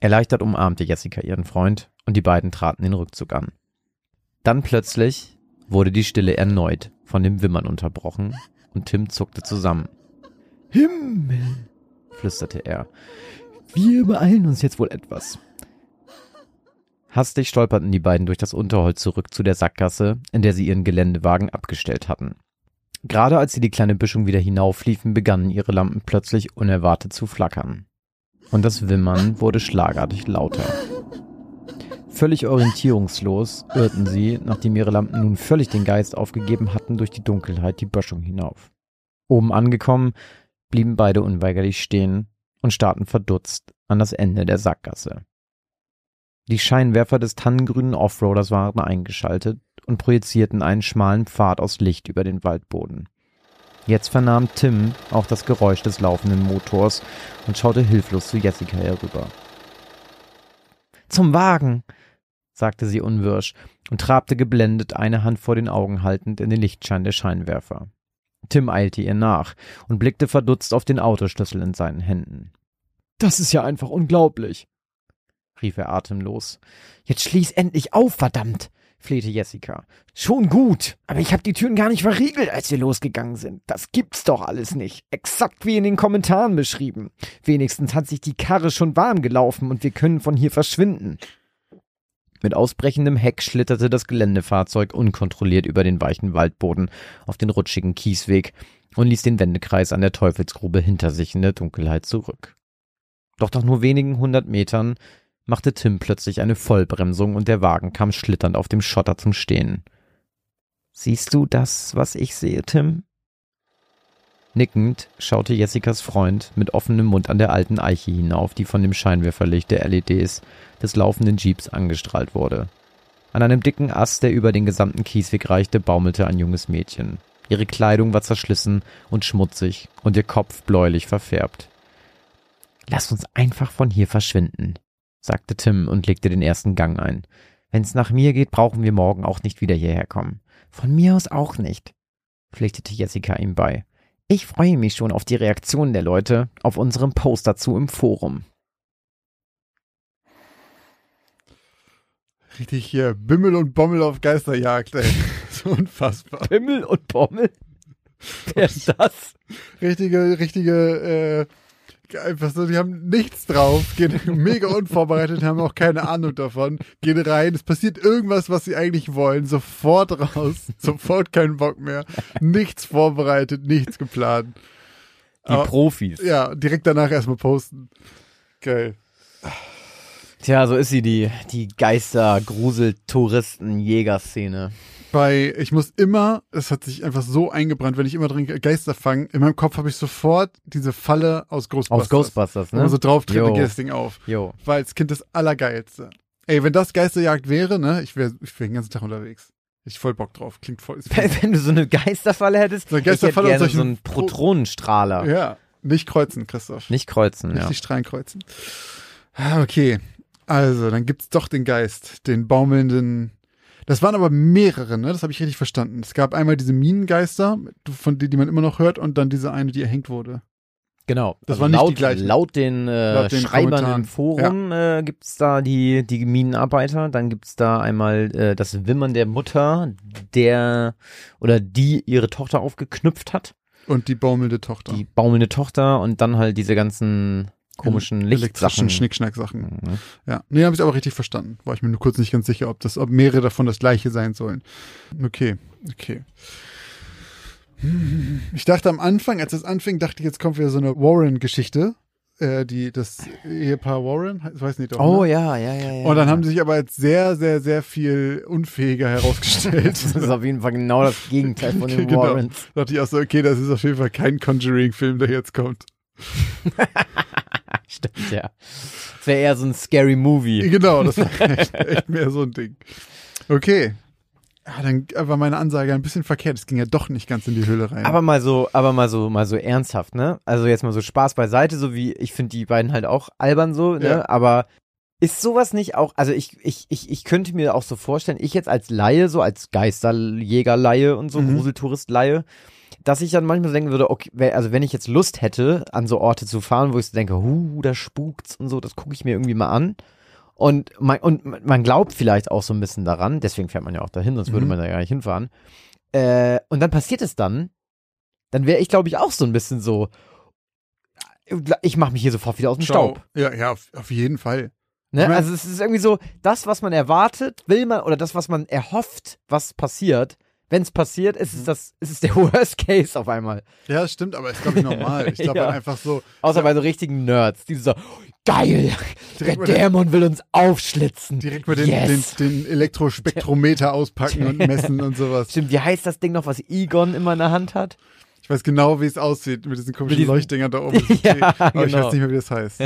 Erleichtert umarmte Jessica ihren Freund und die beiden traten den Rückzug an. Dann plötzlich wurde die Stille erneut von dem Wimmern unterbrochen und Tim zuckte zusammen. Himmel, flüsterte er. Wir beeilen uns jetzt wohl etwas. Hastig stolperten die beiden durch das Unterholz zurück zu der Sackgasse, in der sie ihren Geländewagen abgestellt hatten. Gerade als sie die kleine Büschung wieder hinaufliefen, begannen ihre Lampen plötzlich unerwartet zu flackern. Und das Wimmern wurde schlagartig lauter. Völlig orientierungslos irrten sie, nachdem ihre Lampen nun völlig den Geist aufgegeben hatten, durch die Dunkelheit die Böschung hinauf. Oben angekommen, blieben beide unweigerlich stehen und starrten verdutzt an das Ende der Sackgasse. Die Scheinwerfer des tannengrünen Offroaders waren eingeschaltet und projizierten einen schmalen Pfad aus Licht über den Waldboden. Jetzt vernahm Tim auch das Geräusch des laufenden Motors und schaute hilflos zu Jessica herüber. Zum Wagen, sagte sie unwirsch und trabte geblendet eine Hand vor den Augen haltend in den Lichtschein der Scheinwerfer. Tim eilte ihr nach und blickte verdutzt auf den Autoschlüssel in seinen Händen. Das ist ja einfach unglaublich, rief er atemlos. Jetzt schließ endlich auf, verdammt, flehte Jessica. Schon gut, aber ich hab die Türen gar nicht verriegelt, als wir losgegangen sind. Das gibt's doch alles nicht. Exakt wie in den Kommentaren beschrieben. Wenigstens hat sich die Karre schon warm gelaufen und wir können von hier verschwinden. Mit ausbrechendem Heck schlitterte das Geländefahrzeug unkontrolliert über den weichen Waldboden auf den rutschigen Kiesweg und ließ den Wendekreis an der Teufelsgrube hinter sich in der Dunkelheit zurück. Doch nach nur wenigen hundert Metern machte Tim plötzlich eine Vollbremsung und der Wagen kam schlitternd auf dem Schotter zum Stehen. Siehst du das, was ich sehe, Tim? Nickend schaute Jessicas Freund mit offenem Mund an der alten Eiche hinauf, die von dem Scheinwerferlicht der LEDs des laufenden Jeeps angestrahlt wurde. An einem dicken Ast, der über den gesamten Kiesweg reichte, baumelte ein junges Mädchen. Ihre Kleidung war zerschlissen und schmutzig und ihr Kopf bläulich verfärbt. Lass uns einfach von hier verschwinden, sagte Tim und legte den ersten Gang ein. Wenn's nach mir geht, brauchen wir morgen auch nicht wieder hierher kommen. Von mir aus auch nicht, pflichtete Jessica ihm bei. Ich freue mich schon auf die Reaktionen der Leute auf unserem Post dazu im Forum. Richtig hier Bimmel und Bommel auf Geisterjagd, ey. so unfassbar. Bimmel und Bommel? Wer ist das? Richtige, richtige, äh, einfach so, die haben nichts drauf, gehen mega unvorbereitet, haben auch keine Ahnung davon, gehen rein, es passiert irgendwas, was sie eigentlich wollen, sofort raus, sofort keinen Bock mehr, nichts vorbereitet, nichts geplant. Die Aber, Profis. Ja, direkt danach erstmal posten. Geil. Tja, so ist sie, die, die Geister, Grusel, Touristen, Jägerszene. Bei, ich muss immer, es hat sich einfach so eingebrannt, wenn ich immer drin Geister fange, in meinem Kopf habe ich sofort diese Falle aus Ghostbusters. Aus Ghostbusters, ne? Wenn man so drauf tritt, geht das Ding auf. Jo. War als Kind das Allergeilste. Ey, wenn das Geisterjagd wäre, ne, ich wäre ich wär den ganzen Tag unterwegs. Ich voll Bock drauf. Klingt voll. Wenn du so eine Geisterfalle hättest, so eine Geisterfalle ich hätte gerne so einen Protronenstrahler. Ja, nicht kreuzen, Christoph. Nicht kreuzen, nicht ja. die Strahlen kreuzen. Ah, okay. Also, dann gibt's doch den Geist, den baumelnden. Das waren aber mehrere, ne? Das habe ich richtig verstanden. Es gab einmal diese Minengeister, von denen die man immer noch hört, und dann diese eine, die erhängt wurde. Genau. Das also waren nicht laut, die gleichen. Laut den, äh, Laut den Schreibern Kommentaren. im Forum äh, gibt's da die, die Minenarbeiter. Dann gibt's da einmal äh, das Wimmern der Mutter, der oder die ihre Tochter aufgeknüpft hat. Und die baumelnde Tochter. Die baumelnde Tochter und dann halt diese ganzen komischen Elektrischen Lichtsachen. Schnickschnack-Sachen. Mhm. Ja. Nee, habe ich aber richtig verstanden. War ich mir nur kurz nicht ganz sicher, ob das, ob mehrere davon das gleiche sein sollen. Okay, okay. Ich dachte am Anfang, als es anfing, dachte ich, jetzt kommt wieder so eine Warren-Geschichte. äh, die, das Ehepaar Warren, ich weiß nicht. Doch, Oh ne? ja, ja, ja, ja. Und dann haben sie sich aber als sehr, sehr, sehr viel unfähiger herausgestellt. das ist auf jeden Fall genau das Gegenteil von den Genau. Warrens. Da dachte ich auch so, okay, das ist auf jeden Fall kein Conjuring-Film, der jetzt kommt. Stimmt, ja. Das wäre eher so ein scary Movie. Genau, das war echt, echt mehr so ein Ding. Okay. Ah, dann war meine Ansage ein bisschen verkehrt. Es ging ja doch nicht ganz in die Höhle rein. Aber mal so, aber mal so, mal so ernsthaft, ne? Also jetzt mal so Spaß beiseite, so wie ich finde die beiden halt auch albern so, ne? Ja. Aber ist sowas nicht auch, also ich, ich, ich, ich könnte mir auch so vorstellen, ich jetzt als Laie, so als Geisterjäger-Laie und so, Mhm. Gruseltourist-Laie, dass ich dann manchmal denken würde, okay, also wenn ich jetzt Lust hätte, an so Orte zu fahren, wo ich so denke, huh, da spukt's und so, das gucke ich mir irgendwie mal an. Und man, und man glaubt vielleicht auch so ein bisschen daran, deswegen fährt man ja auch dahin, sonst würde Mhm. man da gar nicht hinfahren. Äh, und dann passiert es dann, dann wäre ich, glaube ich, auch so ein bisschen so, ich mache mich hier sofort wieder aus dem Ciao. Staub. Ja, ja, auf, auf jeden Fall. Ne? Ich mein- also es ist irgendwie so, das, was man erwartet, will man, oder das, was man erhofft, was passiert, wenn es passiert, ist Mhm. es das, ist es der Worst Case auf einmal. Ja, das stimmt, aber ist, glaube ich, normal. Ich glaube Ja. halt einfach so, Außer bei so richtigen Nerds, die so, geil, der Direkt den- Dämon will uns aufschlitzen. direkt mal den, yes. den, den Elektrospektrometer auspacken und messen und sowas. Stimmt, wie heißt das Ding noch, was Egon immer in der Hand hat? Ich weiß genau, wie es aussieht mit diesen komischen diesen- Leuchtdingern da oben. Ja, aber ich genau. weiß nicht mehr, wie das heißt.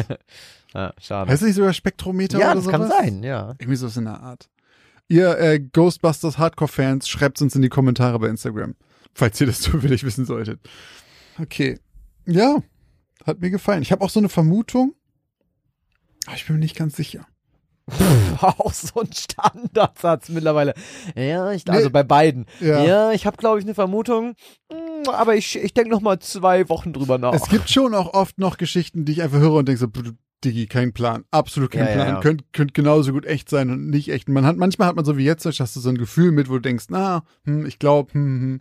Ah, schade. Heißt das nicht sogar Spektrometer ja, oder das sowas? kann sein, ja. Irgendwie sowas in der Art. Ihr äh, Ghostbusters Hardcore-Fans, schreibt uns in die Kommentare bei Instagram, falls ihr das zufällig wissen solltet. Okay. Ja, hat mir gefallen. Ich habe auch so eine Vermutung, aber ich bin mir nicht ganz sicher. auch so ein Standardsatz mittlerweile. Ja, ich, also Nee. bei beiden. Ja. Ja, ich habe, glaube ich, eine Vermutung, mm, aber ich, ich denke noch mal zwei Wochen drüber nach. Es gibt schon auch oft noch Geschichten, die ich einfach höre und denke so, "Pff, Diggi, kein Plan, absolut kein Ja, ja, Plan, ja. Könnt, könnt genauso gut echt sein und nicht echt. Man hat, manchmal hat man so wie jetzt, hast du so ein Gefühl mit, wo du denkst, na, hm, ich glaube, hm, hm.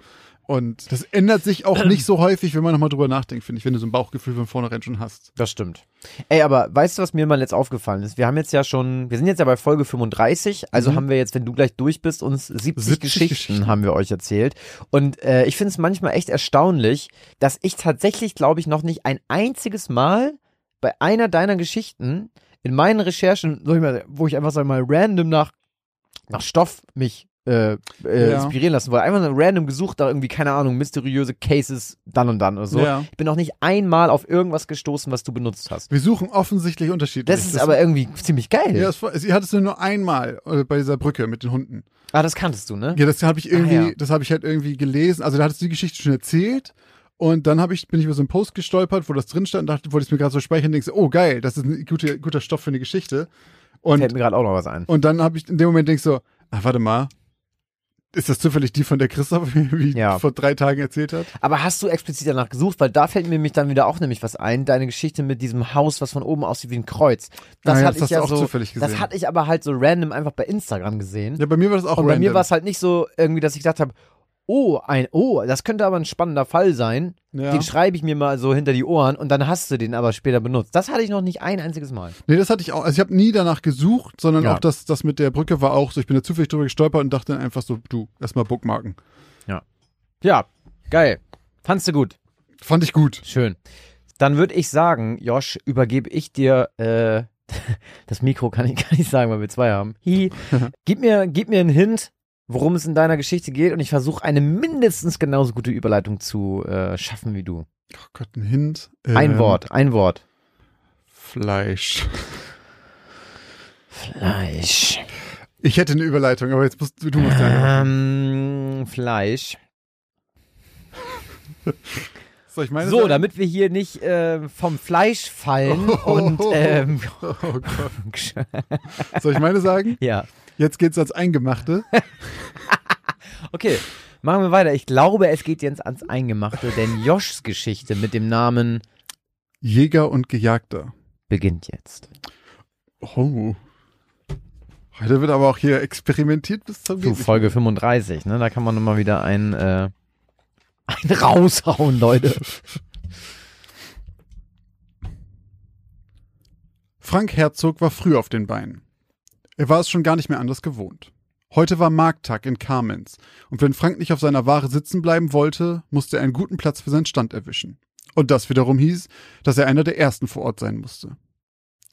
Und das ändert sich auch nicht so häufig, wenn man nochmal drüber nachdenkt, finde ich, wenn du so ein Bauchgefühl von vornherein schon hast. Das stimmt. Ey, aber weißt du, was mir mal jetzt aufgefallen ist? Wir haben jetzt ja schon, wir sind jetzt ja bei Folge 35, also Mhm. haben wir jetzt, wenn du gleich durch bist, uns 70, 70 Geschichten, Geschichten. haben wir euch erzählt. Und äh, ich finde es manchmal echt erstaunlich, dass ich tatsächlich, glaube ich, noch nicht ein einziges Mal bei einer deiner Geschichten in meinen Recherchen, wo ich einfach sag mal random nach, nach Stoff mich äh, äh, Ja. inspirieren lassen wollte. Einfach nur random gesucht, da irgendwie, keine Ahnung, mysteriöse Cases dann und dann oder so. Ja. Ich bin noch nicht einmal auf irgendwas gestoßen, was du benutzt hast. Wir suchen offensichtlich unterschiedlich. Das ist aber irgendwie ziemlich geil. Ja, das war, sie hattest du nur einmal äh, bei dieser Brücke mit den Hunden. ah, das kanntest du, ne? Ja, das habe ich irgendwie, Ah, ja. das habe ich halt irgendwie gelesen. Also da hattest du die Geschichte schon erzählt. Und dann ich, bin ich über so einen Post gestolpert, wo das drin stand, und dachte, wollte ich es mir gerade so speichern und denkst, oh geil, das ist ein guter, guter Stoff für eine Geschichte. Und, Fällt mir gerade auch noch was ein. und dann habe ich in dem Moment denkst so, ach, warte mal, ist das zufällig die, von der Christoph wie Ja. vor drei Tagen erzählt hat? Aber hast du explizit danach gesucht? Weil da fällt mir nämlich dann wieder auch nämlich was ein. Deine Geschichte mit diesem Haus, was von oben aussieht wie ein Kreuz. Das Ah ja, hatte das ich ja so. zufällig gesehen. Das hatte ich aber halt so random einfach bei Instagram gesehen. Ja, bei mir war das auch Und bei random. mir war es halt nicht so irgendwie, dass ich gedacht habe, oh, ein, oh, das könnte aber ein spannender Fall sein. ja. Den schreibe ich mir mal so hinter die Ohren und dann hast du den aber später benutzt. Das hatte ich noch nicht ein einziges Mal. Nee, das hatte ich auch. Also ich habe nie danach gesucht, sondern Ja. auch das, das mit der Brücke war auch so. Ich bin da zufällig drüber gestolpert und dachte dann einfach so, du, erstmal bookmarken. Ja, geil. Fandst du gut. Fand ich gut. Schön. Dann würde ich sagen, Josh, übergebe ich dir äh, das Mikro, kann ich gar nicht sagen, weil wir zwei haben. Hi. gib, mir, gib mir einen Hint, worum es in deiner Geschichte geht und ich versuche eine mindestens genauso gute Überleitung zu äh, schaffen wie du. Oh Gott, ein Hint. Ein Ähm, Wort, ein Wort. Fleisch. Fleisch. Ich hätte eine Überleitung, aber jetzt musst du, du musst. Ähm, Fleisch. Soll ich meine So, damit wir hier nicht äh, vom Fleisch fallen und ähm, Oh Gott. Soll ich meine sagen? ja. Jetzt geht's ans Eingemachte. Okay, machen wir weiter. Ich glaube, es geht jetzt ans Eingemachte, denn Joshs Geschichte mit dem Namen Jäger und Gejagter. beginnt jetzt. Oh. Heute wird aber auch hier experimentiert bis zum Zu geht nicht Folge 35, ne? Da kann man nochmal wieder ein, äh, ein raushauen, Leute. Frank Herzog war früh auf den Beinen. Er war es schon gar nicht mehr anders gewohnt. Heute war Markttag in Kamenz, und wenn Frank nicht auf seiner Ware sitzen bleiben wollte, musste er einen guten Platz für seinen Stand erwischen. Und das wiederum hieß, dass er einer der ersten vor Ort sein musste.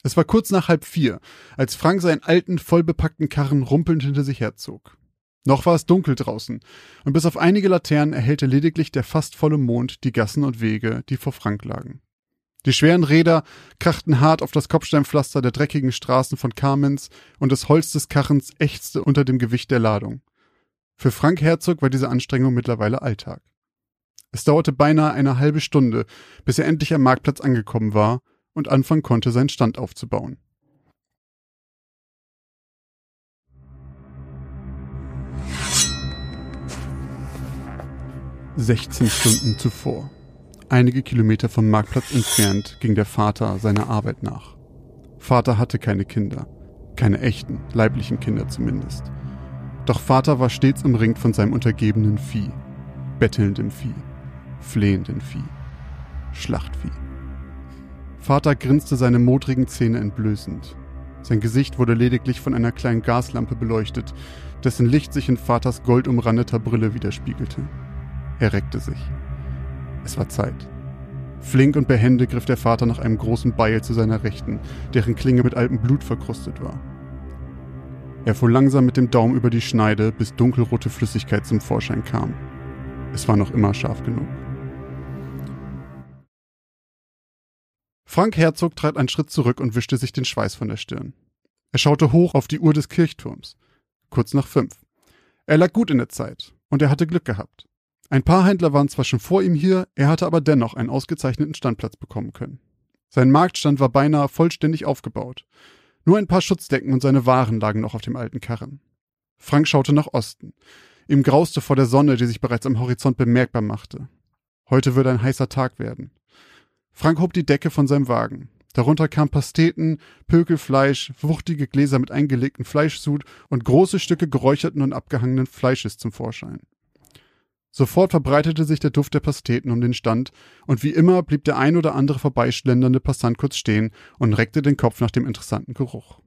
Es war kurz nach halb vier, als Frank seinen alten, vollbepackten Karren rumpelnd hinter sich herzog. Noch war es dunkel draußen, und bis auf einige Laternen erhellte lediglich der fast volle Mond die Gassen und Wege, die vor Frank lagen. Die schweren Räder krachten hart auf das Kopfsteinpflaster der dreckigen Straßen von Carmens und das Holz des Karrens ächzte unter dem Gewicht der Ladung. Für Frank Herzog war diese Anstrengung mittlerweile Alltag. Es dauerte beinahe eine halbe Stunde, bis er endlich am Marktplatz angekommen war und anfangen konnte, seinen Stand aufzubauen. Sechzehn Stunden zuvor. Einige Kilometer vom Marktplatz entfernt ging der Vater seiner Arbeit nach. Vater hatte keine Kinder, keine echten, leiblichen Kinder zumindest. Doch Vater war stets umringt von seinem untergebenen Vieh, bettelndem Vieh, flehendem Vieh, Schlachtvieh. Vater grinste seine modrigen Zähne entblößend. Sein Gesicht wurde lediglich von einer kleinen Gaslampe beleuchtet, dessen Licht sich in Vaters goldumrandeter Brille widerspiegelte. Er reckte sich. Es war Zeit. Flink und behende griff der Vater nach einem großen Beil zu seiner Rechten, deren Klinge mit altem Blut verkrustet war. Er fuhr langsam mit dem Daumen über die Schneide, bis dunkelrote Flüssigkeit zum Vorschein kam. Es war noch immer scharf genug. Frank Herzog trat einen Schritt zurück und wischte sich den Schweiß von der Stirn. Er schaute hoch auf die Uhr des Kirchturms. Kurz nach fünf. Er lag gut in der Zeit und er hatte Glück gehabt. Ein paar Händler waren zwar schon vor ihm hier, er hatte aber dennoch einen ausgezeichneten Standplatz bekommen können. Sein Marktstand war beinahe vollständig aufgebaut. Nur ein paar Schutzdecken und seine Waren lagen noch auf dem alten Karren. Frank schaute nach Osten. Ihm grauste vor der Sonne, die sich bereits am Horizont bemerkbar machte. Heute würde ein heißer Tag werden. Frank hob die Decke von seinem Wagen. Darunter kamen Pasteten, Pökelfleisch, wuchtige Gläser mit eingelegten Fleischsud und große Stücke geräucherten und abgehangenen Fleisches zum Vorschein. Sofort verbreitete sich der Duft der Pasteten um den Stand, und wie immer blieb der ein oder andere vorbeischlendernde Passant kurz stehen und reckte den Kopf nach dem interessanten Geruch.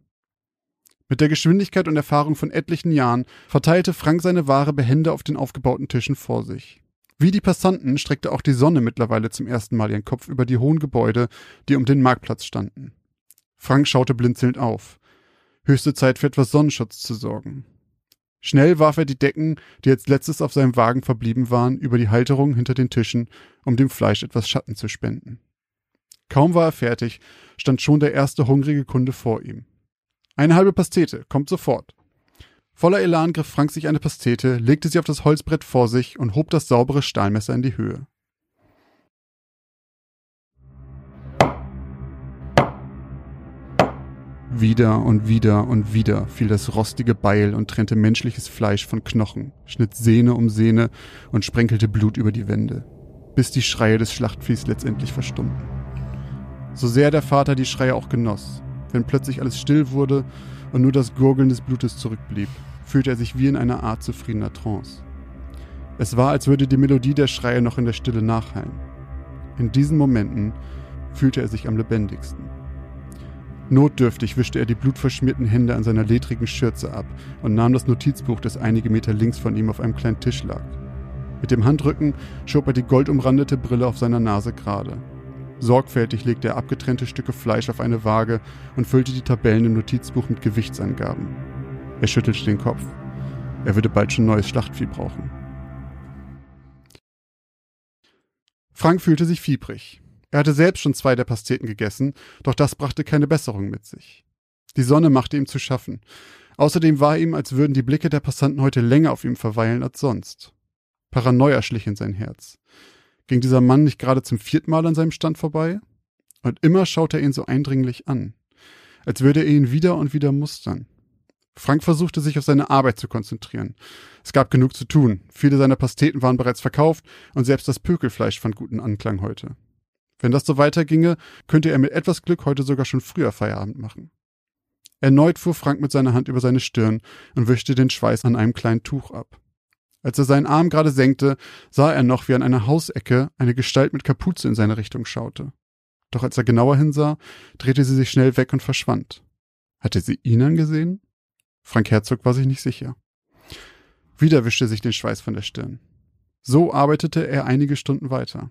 Mit der Geschwindigkeit und Erfahrung von etlichen Jahren verteilte Frank seine Ware behende auf den aufgebauten Tischen vor sich. Wie die Passanten streckte auch die Sonne mittlerweile zum ersten Mal ihren Kopf über die hohen Gebäude, die um den Marktplatz standen. Frank schaute blinzelnd auf. Höchste Zeit für etwas Sonnenschutz zu sorgen. Schnell warf er die Decken, die als letztes auf seinem Wagen verblieben waren, über die Halterung hinter den Tischen, um dem Fleisch etwas Schatten zu spenden. Kaum war er fertig, stand schon der erste hungrige Kunde vor ihm. Eine halbe Pastete, kommt sofort. Voller Elan griff Frank sich eine Pastete, legte sie auf das Holzbrett vor sich und hob das saubere Stahlmesser in die Höhe. Wieder und wieder und wieder fiel das rostige Beil und trennte menschliches Fleisch von Knochen, schnitt Sehne um Sehne und sprenkelte Blut über die Wände, bis die Schreie des Schlachtviehs letztendlich verstummten. So sehr der Vater die Schreie auch genoss, wenn plötzlich alles still wurde und nur das Gurgeln des Blutes zurückblieb, fühlte er sich wie in einer Art zufriedener Trance. Es war, als würde die Melodie der Schreie noch in der Stille nachhallen. In diesen Momenten fühlte er sich am lebendigsten. Notdürftig wischte er die blutverschmierten Hände an seiner ledrigen Schürze ab und nahm das Notizbuch, das einige Meter links von ihm auf einem kleinen Tisch lag. Mit dem Handrücken schob er die goldumrandete Brille auf seiner Nase gerade. Sorgfältig legte er abgetrennte Stücke Fleisch auf eine Waage und füllte die Tabellen im Notizbuch mit Gewichtsangaben. Er schüttelte den Kopf. Er würde bald schon neues Schlachtvieh brauchen. Frank fühlte sich fiebrig. Er hatte selbst schon zwei der Pasteten gegessen, doch das brachte keine Besserung mit sich. Die Sonne machte ihm zu schaffen. Außerdem war ihm, als würden die Blicke der Passanten heute länger auf ihm verweilen als sonst. Paranoia schlich in sein Herz. Ging dieser Mann nicht gerade zum vierten Mal an seinem Stand vorbei? Und immer schaute er ihn so eindringlich an, als würde er ihn wieder und wieder mustern. Frank versuchte sich auf seine Arbeit zu konzentrieren. Es gab genug zu tun. Viele seiner Pasteten waren bereits verkauft und selbst das Pökelfleisch fand guten Anklang heute. Wenn das so weiterginge, könnte er mit etwas Glück heute sogar schon früher Feierabend machen. Erneut fuhr Frank mit seiner Hand über seine Stirn und wischte den Schweiß an einem kleinen Tuch ab. Als er seinen Arm gerade senkte, sah er noch, wie an einer Hausecke eine Gestalt mit Kapuze in seine Richtung schaute. Doch als er genauer hinsah, drehte sie sich schnell weg und verschwand. Hatte sie ihn angesehen? Frank Herzog war sich nicht sicher. Wieder wischte sich den Schweiß von der Stirn. So arbeitete er einige Stunden weiter.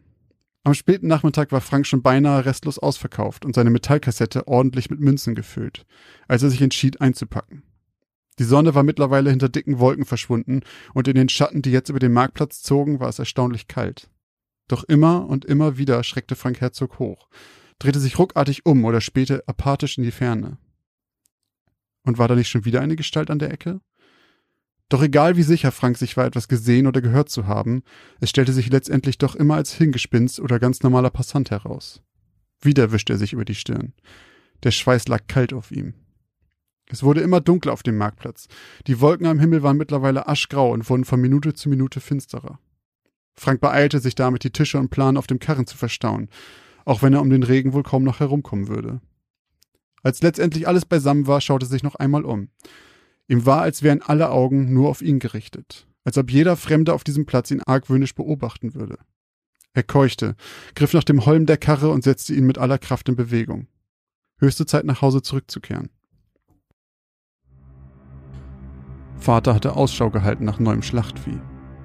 Am späten Nachmittag war Frank schon beinahe restlos ausverkauft und seine Metallkassette ordentlich mit Münzen gefüllt, als er sich entschied einzupacken. Die Sonne war mittlerweile hinter dicken Wolken verschwunden und in den Schatten, die jetzt über den Marktplatz zogen, war es erstaunlich kalt. Doch immer und immer wieder schreckte Frank Herzog hoch, drehte sich ruckartig um oder spähte apathisch in die Ferne. Und war da nicht schon wieder eine Gestalt an der Ecke? Doch egal wie sicher Frank sich war, etwas gesehen oder gehört zu haben, es stellte sich letztendlich doch immer als Hingespinst oder ganz normaler Passant heraus. Wieder wischte er sich über die Stirn. Der Schweiß lag kalt auf ihm. Es wurde immer dunkler auf dem Marktplatz. Die Wolken am Himmel waren mittlerweile aschgrau und wurden von Minute zu Minute finsterer. Frank beeilte sich damit, die Tische und Plan auf dem Karren zu verstauen, auch wenn er um den Regen wohl kaum noch herumkommen würde. Als letztendlich alles beisammen war, schaute er sich noch einmal um. Ihm war, als wären alle Augen nur auf ihn gerichtet, als ob jeder Fremde auf diesem Platz ihn argwöhnisch beobachten würde. Er keuchte, griff nach dem Holm der Karre und setzte ihn mit aller Kraft in Bewegung. Höchste Zeit nach Hause zurückzukehren. Vater hatte Ausschau gehalten nach neuem Schlachtvieh.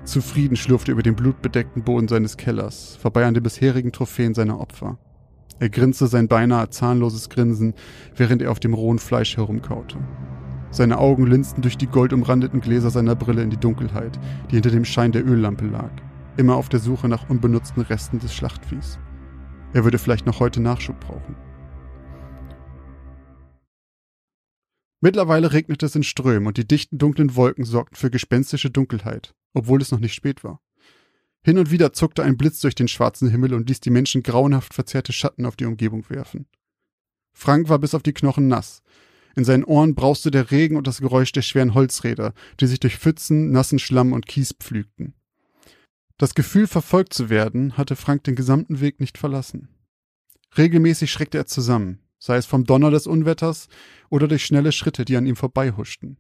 Zufrieden schlurfte er über den blutbedeckten Boden seines Kellers, vorbei an den bisherigen Trophäen seiner Opfer. Er grinste sein beinahe zahnloses Grinsen, während er auf dem rohen Fleisch herumkaute. Seine Augen linsten durch die goldumrandeten Gläser seiner Brille in die Dunkelheit, die hinter dem Schein der Öllampe lag, immer auf der Suche nach unbenutzten Resten des Schlachtviehs. Er würde vielleicht noch heute Nachschub brauchen. Mittlerweile regnete es in Strömen und die dichten dunklen Wolken sorgten für gespenstische Dunkelheit, obwohl es noch nicht spät war. Hin und wieder zuckte ein Blitz durch den schwarzen Himmel und ließ die Menschen grauenhaft verzerrte Schatten auf die Umgebung werfen. Frank war bis auf die Knochen nass, in seinen Ohren brauste der Regen und das Geräusch der schweren Holzräder, die sich durch Pfützen, nassen Schlamm und Kies pflügten. Das Gefühl, verfolgt zu werden, hatte Frank den gesamten Weg nicht verlassen. Regelmäßig schreckte er zusammen, sei es vom Donner des Unwetters oder durch schnelle Schritte, die an ihm vorbeihuschten.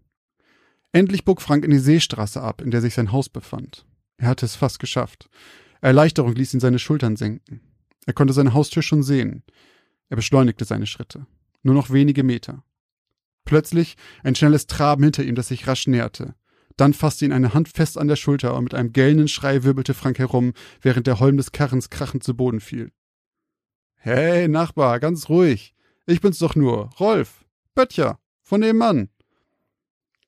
Endlich bog Frank in die Seestraße ab, in der sich sein Haus befand. Er hatte es fast geschafft. Erleichterung ließ ihn seine Schultern senken. Er konnte seine Haustür schon sehen. Er beschleunigte seine Schritte. Nur noch wenige Meter. Plötzlich ein schnelles Traben hinter ihm, das sich rasch näherte. Dann fasste ihn eine Hand fest an der Schulter und mit einem gellenden Schrei wirbelte Frank herum, während der Holm des Karrens krachend zu Boden fiel. Hey, Nachbar, ganz ruhig. Ich bin's doch nur, Rolf. Böttcher, von dem Mann.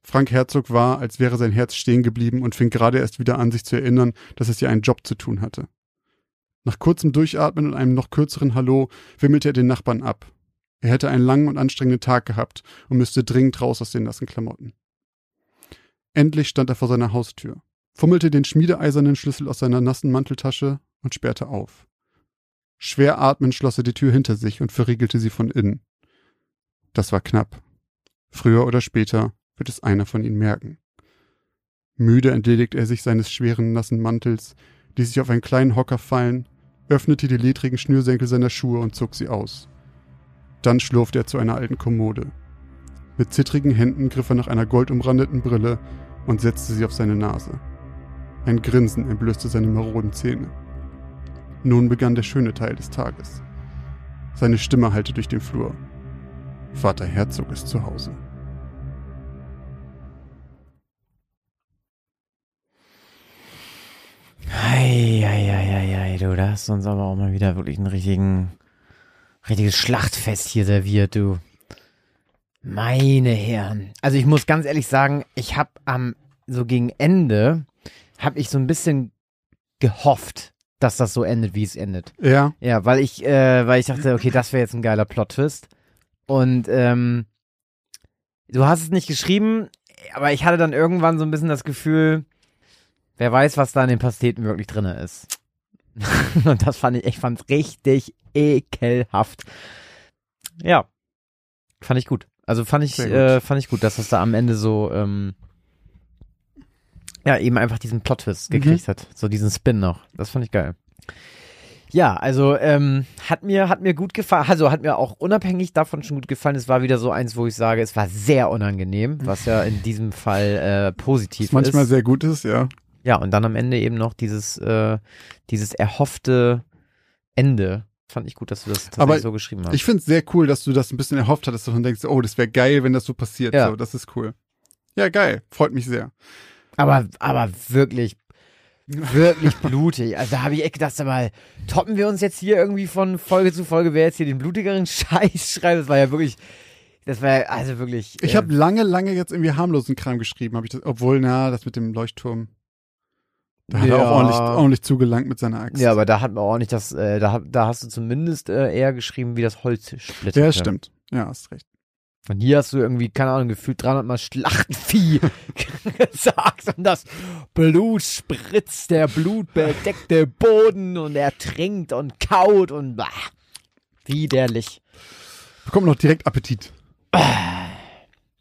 Frank Herzog war, als wäre sein Herz stehen geblieben und fing gerade erst wieder an, sich zu erinnern, dass es hier einen Job zu tun hatte. Nach kurzem Durchatmen und einem noch kürzeren Hallo wimmelte er den Nachbarn ab. Er hätte einen langen und anstrengenden Tag gehabt und müsste dringend raus aus den nassen Klamotten. Endlich stand er vor seiner Haustür, fummelte den schmiedeeisernen Schlüssel aus seiner nassen Manteltasche und sperrte auf. Schwer atmend schloss er die Tür hinter sich und verriegelte sie von innen. Das war knapp. Früher oder später wird es einer von ihnen merken. Müde entledigte er sich seines schweren, nassen Mantels, ließ sich auf einen kleinen Hocker fallen, öffnete die ledrigen Schnürsenkel seiner Schuhe und zog sie aus. Dann schlurfte er zu einer alten Kommode. Mit zittrigen Händen griff er nach einer goldumrandeten Brille und setzte sie auf seine Nase. Ein Grinsen entblößte seine maroden Zähne. Nun begann der schöne Teil des Tages. Seine Stimme hallte durch den Flur. Vater Herzog ist zu Hause. Ei, ei, ei, ei, du, da hast uns aber auch mal wieder wirklich einen richtigen richtiges Schlachtfest hier serviert, du. Meine Herren. Also ich muss ganz ehrlich sagen, ich habe am so gegen Ende habe ich so ein bisschen gehofft, dass das so endet, wie es endet. Ja. Ja, weil ich, äh, weil ich dachte, okay, das wäre jetzt ein geiler Plot-Twist. Und ähm, du hast es nicht geschrieben, aber ich hatte dann irgendwann so ein bisschen das Gefühl, wer weiß, was da in den Pasteten wirklich drinne ist. Und das fand ich, ich fand's richtig ekelhaft. Ja. Fand ich gut. Also fand ich, äh, fand ich gut, dass das da am Ende so, ähm, ja, eben einfach diesen Plot-Twist Mhm. gekriegt hat. So diesen Spin noch. Das fand ich geil. Ja, also ähm, hat mir hat mir gut gefallen, also hat mir auch unabhängig davon schon gut gefallen. Es war wieder so eins, wo ich sage, es war sehr unangenehm, was ja in diesem Fall äh, positiv Was manchmal ist. sehr gut ist, ja. Ja, und dann am Ende eben noch dieses, äh, dieses erhoffte Ende. Fand ich gut, dass du das tatsächlich Aber so geschrieben hast. Ich finde es sehr cool, dass du das ein bisschen erhofft hattest und denkst, oh, das wäre geil, wenn das so passiert. Ja. So, das ist cool. Ja, geil. Freut mich sehr. aber, aber wirklich, wirklich blutig. Also da habe ich echt gedacht, mal, toppen wir uns jetzt hier irgendwie von Folge zu Folge, wer jetzt hier den blutigeren Scheiß schreibt. Das war ja wirklich, das war ja also wirklich. Ich äh, habe lange, lange jetzt irgendwie harmlosen Kram geschrieben, habe ich das, obwohl, na, das mit dem Leuchtturm. Da hat er Ja. auch ordentlich, ordentlich zugelangt mit seiner Axt. Ja, aber da hat man nicht das, äh, da, da hast du zumindest äh, eher geschrieben, wie das Holz splittert. Ja, stimmt. Ja, hast recht. Und hier hast du irgendwie, keine Ahnung, gefühlt 300 Mal Schlachtenvieh gesagt und das Blut spritzt, der blutbedeckte Boden und er trinkt und kaut und bah, widerlich. Bekommt noch direkt Appetit.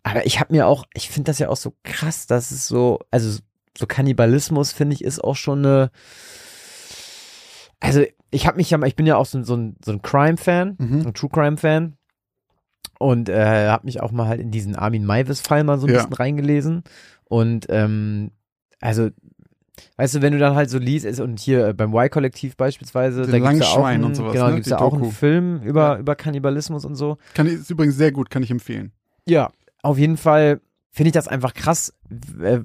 Aber ich habe mir auch, ich finde das ja auch so krass, dass es so, also so Kannibalismus finde ich ist auch schon eine, also ich habe mich ja ich bin ja auch so, ein- so ein, so ein Crime-Fan, Mhm. ein True Crime-Fan und äh, habe mich auch mal halt in diesen Armin Maivis-Fall mal so ein Ja. bisschen reingelesen und ähm, also Weißt du, wenn du dann halt so liest, ist, und hier äh, beim Y-Kollektiv beispielsweise, Den da gibt's ja auch, einen, und sowas, genau, ne? gibt's ja auch einen Film über, Ja. über Kannibalismus und so. Kann ist übrigens sehr gut, kann ich empfehlen. Ja, auf jeden Fall finde ich das einfach krass, äh,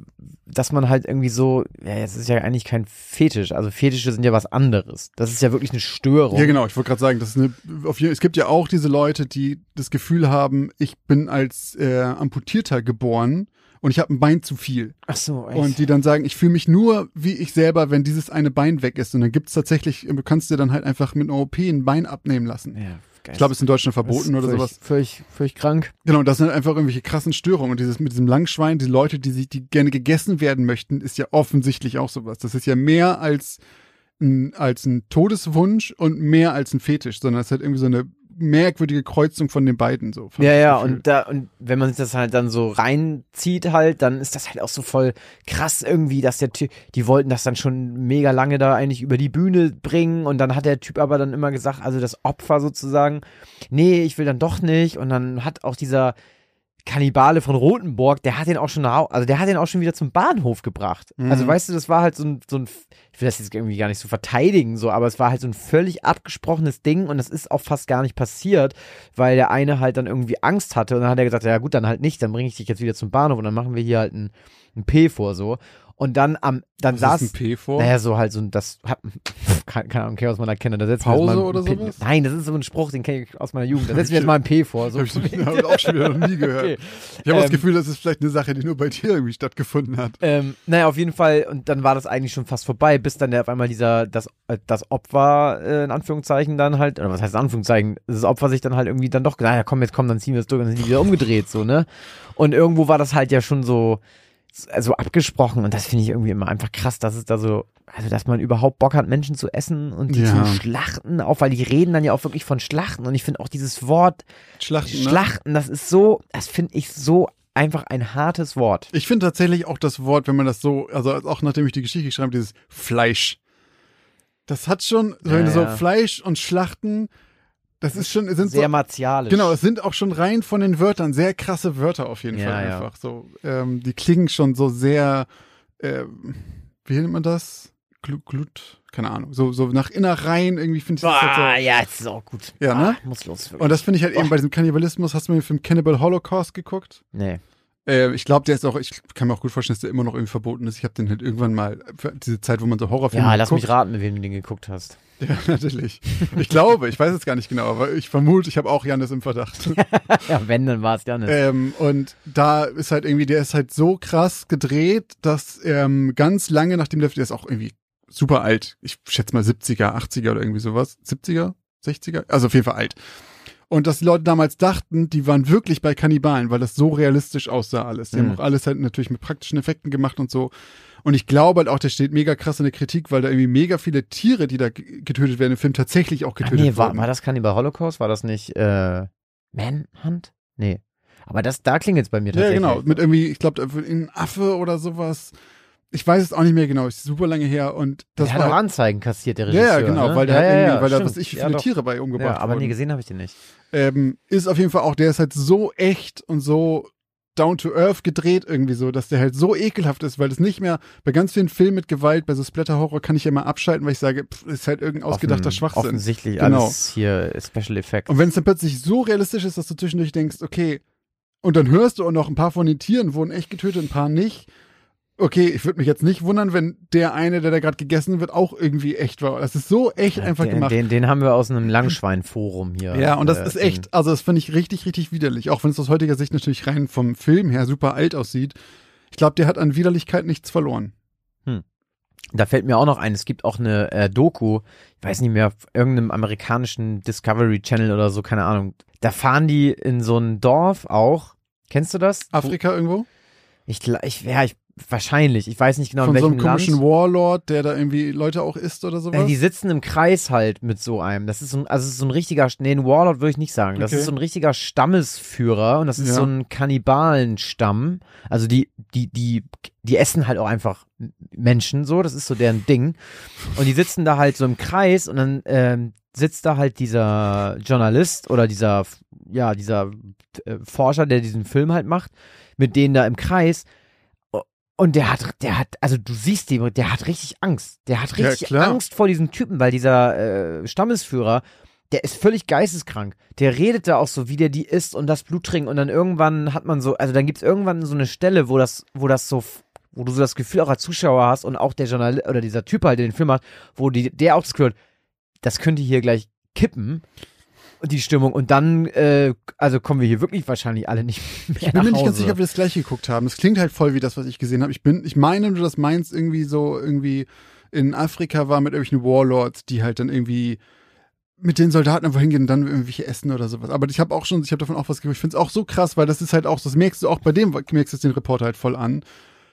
dass man halt irgendwie so, ja, es ist ja eigentlich kein Fetisch, also Fetische sind ja was anderes. Das ist ja wirklich eine Störung. Ja, genau, ich wollte gerade sagen, das ist eine, auf jeden, es gibt ja auch diese Leute, die das Gefühl haben, ich bin als äh, Amputierter geboren und ich habe ein Bein zu viel. Ach so, echt. Und die dann sagen, ich fühle mich nur wie ich selber, wenn dieses eine Bein weg ist. Und dann gibt's tatsächlich, du kannst dir dann halt einfach mit einer OP ein Bein abnehmen lassen. ja, Ich glaube, es ist in Deutschland verboten oder völlig, sowas. Völlig, völlig krank. Genau, das sind einfach irgendwelche krassen Störungen. Und dieses mit diesem Langschwein, die Leute, die sich, die gerne gegessen werden möchten, ist ja offensichtlich auch sowas. Das ist ja mehr als ein, als ein Todeswunsch und mehr als ein Fetisch, sondern es ist halt irgendwie so eine merkwürdige Kreuzung von den beiden so. Ja, ja, Gefühl. und da, und wenn man sich das halt dann so reinzieht halt, dann ist das halt auch so voll krass irgendwie, dass der Typ, die wollten das dann schon mega lange da eigentlich über die Bühne bringen und dann hat der Typ aber dann immer gesagt, also das Opfer sozusagen, nee, ich will dann doch nicht und dann hat auch dieser Kannibale von Rothenburg, der hat den auch schon also der hat den auch schon wieder zum Bahnhof gebracht. Mhm. Also weißt du, das war halt so ein, so ein, ich will das jetzt irgendwie gar nicht so verteidigen, so, aber es war halt so ein völlig abgesprochenes Ding und das ist auch fast gar nicht passiert, weil der eine halt dann irgendwie Angst hatte und dann hat er gesagt, ja gut, dann halt nicht, dann bringe ich dich jetzt wieder zum Bahnhof und dann machen wir hier halt ein, ein P vor so. Und dann am, dann Was saß, ist ein P vor? naja, so halt so ein, das hat, keine, keine Ahnung, okay, was man da setzen wir Pause mal ein oder P- sowas? Nein, das ist so ein Spruch, den kenne ich aus meiner Jugend. Da setzen wir jetzt mal ein P vor. So. Hab ich, hab ich auch schon wieder noch nie gehört. Okay. Ich habe das Ähm, Gefühl, das ist vielleicht eine Sache, die nur bei dir irgendwie stattgefunden hat. Ähm, naja, auf jeden Fall, und dann war das eigentlich schon fast vorbei, bis dann der auf einmal dieser, das, äh, das Opfer, äh, in Anführungszeichen dann halt, oder was heißt in Anführungszeichen, das Opfer sich dann halt irgendwie dann doch, naja, komm, jetzt komm, dann ziehen wir es durch und dann sind die wieder umgedreht, so, ne? Und irgendwo war das halt ja schon so, so abgesprochen und das finde ich irgendwie immer einfach krass, dass es da so, also dass man überhaupt Bock hat, Menschen zu essen und die Ja. zu schlachten, auch weil die reden dann ja auch wirklich von Schlachten und ich finde auch dieses Wort Schlachten, ne? Schlachten, das ist so, das finde ich so einfach ein hartes Wort. Ich finde tatsächlich auch das Wort, wenn man das so, also auch nachdem ich die Geschichte geschrieben habe, dieses Fleisch. Das hat schon, Ja, du so ja. Fleisch und Schlachten, das ist schon, sind Sehr so, martialisch. genau, es sind auch schon rein von den Wörtern sehr krasse Wörter auf jeden Ja, Fall ja. einfach. So, ähm, die klingen schon so sehr, ähm, wie nennt man das? Glut, Glut, keine Ahnung, so, so nach Innereien irgendwie finde ich das Ah, halt so. ja, jetzt ist auch gut. Ja, ne? Ah, muss los. Und das finde ich halt eben Oh. bei diesem Kannibalismus. Hast du mal den Film Cannibal Holocaust geguckt? nee. Äh, ich glaube, der ist auch, ich kann mir auch gut vorstellen, dass der immer noch irgendwie verboten ist. Ich habe den halt irgendwann mal, für diese Zeit, wo man so Horrorfilme Ja, lass guckt. mich raten, mit wem du den geguckt hast. Ja, natürlich. Ich glaube, ich weiß es gar nicht genau, aber ich vermute, ich habe auch Janis im Verdacht. ja, wenn, dann war es Janis. ähm, und da ist halt irgendwie, der ist halt so krass gedreht, dass ähm, ganz lange nachdem der, der ist auch irgendwie super alt. Ich schätze mal 70er, 80er oder irgendwie sowas. 70er? 60er? Also auf jeden Fall alt. Und dass die Leute damals dachten, die waren wirklich bei Kannibalen, weil das so realistisch aussah alles. Die haben Mhm. auch alles halt natürlich mit praktischen Effekten gemacht und so. Und ich glaube halt auch, der steht mega krass in der Kritik, weil da irgendwie mega viele Tiere, die da getötet werden im Film, tatsächlich auch getötet nee, war, wurden. war das Cannibal Holocaust? War das nicht äh, Manhunt? Nee. Aber das, da klingelt es bei mir Ja, tatsächlich. genau. Mit irgendwie, ich glaube, ein Affe oder sowas. Ich weiß es auch nicht mehr genau. Ist super lange her. Und das der hat war auch halt, Anzeigen kassiert, der Regisseur. ja, genau, ne? weil der ja, hat ja, irgendwie, ja, weil da was ich viele. Tiere bei umgebracht Ja, aber wurden. gesehen habe ich den nicht. ähm, ist auf jeden Fall auch, der ist halt so echt und so down to earth gedreht irgendwie so, dass der halt so ekelhaft ist, weil es nicht mehr, bei ganz vielen Filmen mit Gewalt, bei so Splatter-Horror kann ich ja mal abschalten, weil ich sage, pff, ist halt irgendein ausgedachter Offen- Schwachsinn. Offensichtlich Genau. alles hier Special Effects. Und wenn es dann plötzlich so realistisch ist, dass du zwischendurch denkst, okay, und dann hörst du auch noch, ein paar von den Tieren wurden echt getötet, ein paar nicht. Okay, ich würde mich jetzt nicht wundern, wenn der eine, der da gerade gegessen wird, auch irgendwie echt war. Das ist so echt einfach den, gemacht. Den, den haben wir aus einem Langschwein-Forum hier. ja, und das äh, ist echt, also das finde ich richtig, richtig widerlich. Auch wenn es aus heutiger Sicht natürlich rein vom Film her super alt aussieht. Ich glaube, der hat an Widerlichkeit nichts verloren. Da fällt mir auch noch ein, es gibt auch eine äh, Doku, ich weiß nicht mehr, auf irgendeinem amerikanischen Discovery Channel oder so, keine Ahnung. Da fahren die in so ein Dorf auch. Kennst du das? Afrika irgendwo? Ich, ich, ja, ich, wahrscheinlich. Ich weiß nicht genau, Von in so welchem einem komischen Land. Warlord, der da irgendwie Leute auch isst oder sowas? Äh, die sitzen im Kreis halt mit so einem. Das ist so ein, also ist so ein richtiger, nee, ein Warlord würde ich nicht sagen. Das Okay. ist so ein richtiger Stammesführer und das ist Ja. so ein Kannibalenstamm. Also die, die, die, die essen halt auch einfach Menschen so. Das ist so deren Ding. Und die sitzen da halt so im Kreis und dann ähm, sitzt da halt dieser Journalist oder dieser, ja, dieser äh, Forscher, der diesen Film halt macht, mit denen da im Kreis. Und der hat, der hat, also du siehst den, der hat richtig Angst. Der hat Ja, richtig klar. Angst vor diesem Typen, weil dieser äh, Stammesführer, der ist völlig geisteskrank. Der redet da auch so, wie der die isst und das Blut trinkt und dann irgendwann hat man so, also dann gibt's irgendwann so eine Stelle, wo das, wo das so, wo du so das Gefühl auch als Zuschauer hast und auch der Journalist oder dieser Typ halt, der den Film macht, wo die, der auch das hat, das könnte hier gleich kippen. Die Stimmung und dann, äh, also kommen wir hier wirklich wahrscheinlich alle nicht mehr Ich bin nach mir nicht ganz sicher, ob wir das gleiche geguckt haben. Es klingt halt voll wie das, was ich gesehen habe. Ich bin, ich meine, du das meinst, irgendwie so, irgendwie in Afrika war mit irgendwelchen Warlords, die halt dann irgendwie mit den Soldaten einfach hingehen und dann irgendwelche essen oder sowas. Aber ich habe auch schon, ich habe davon auch was gehört. Ich finde es auch so krass, weil das ist halt auch, das merkst du auch bei dem, merkst du es den Reporter halt voll an,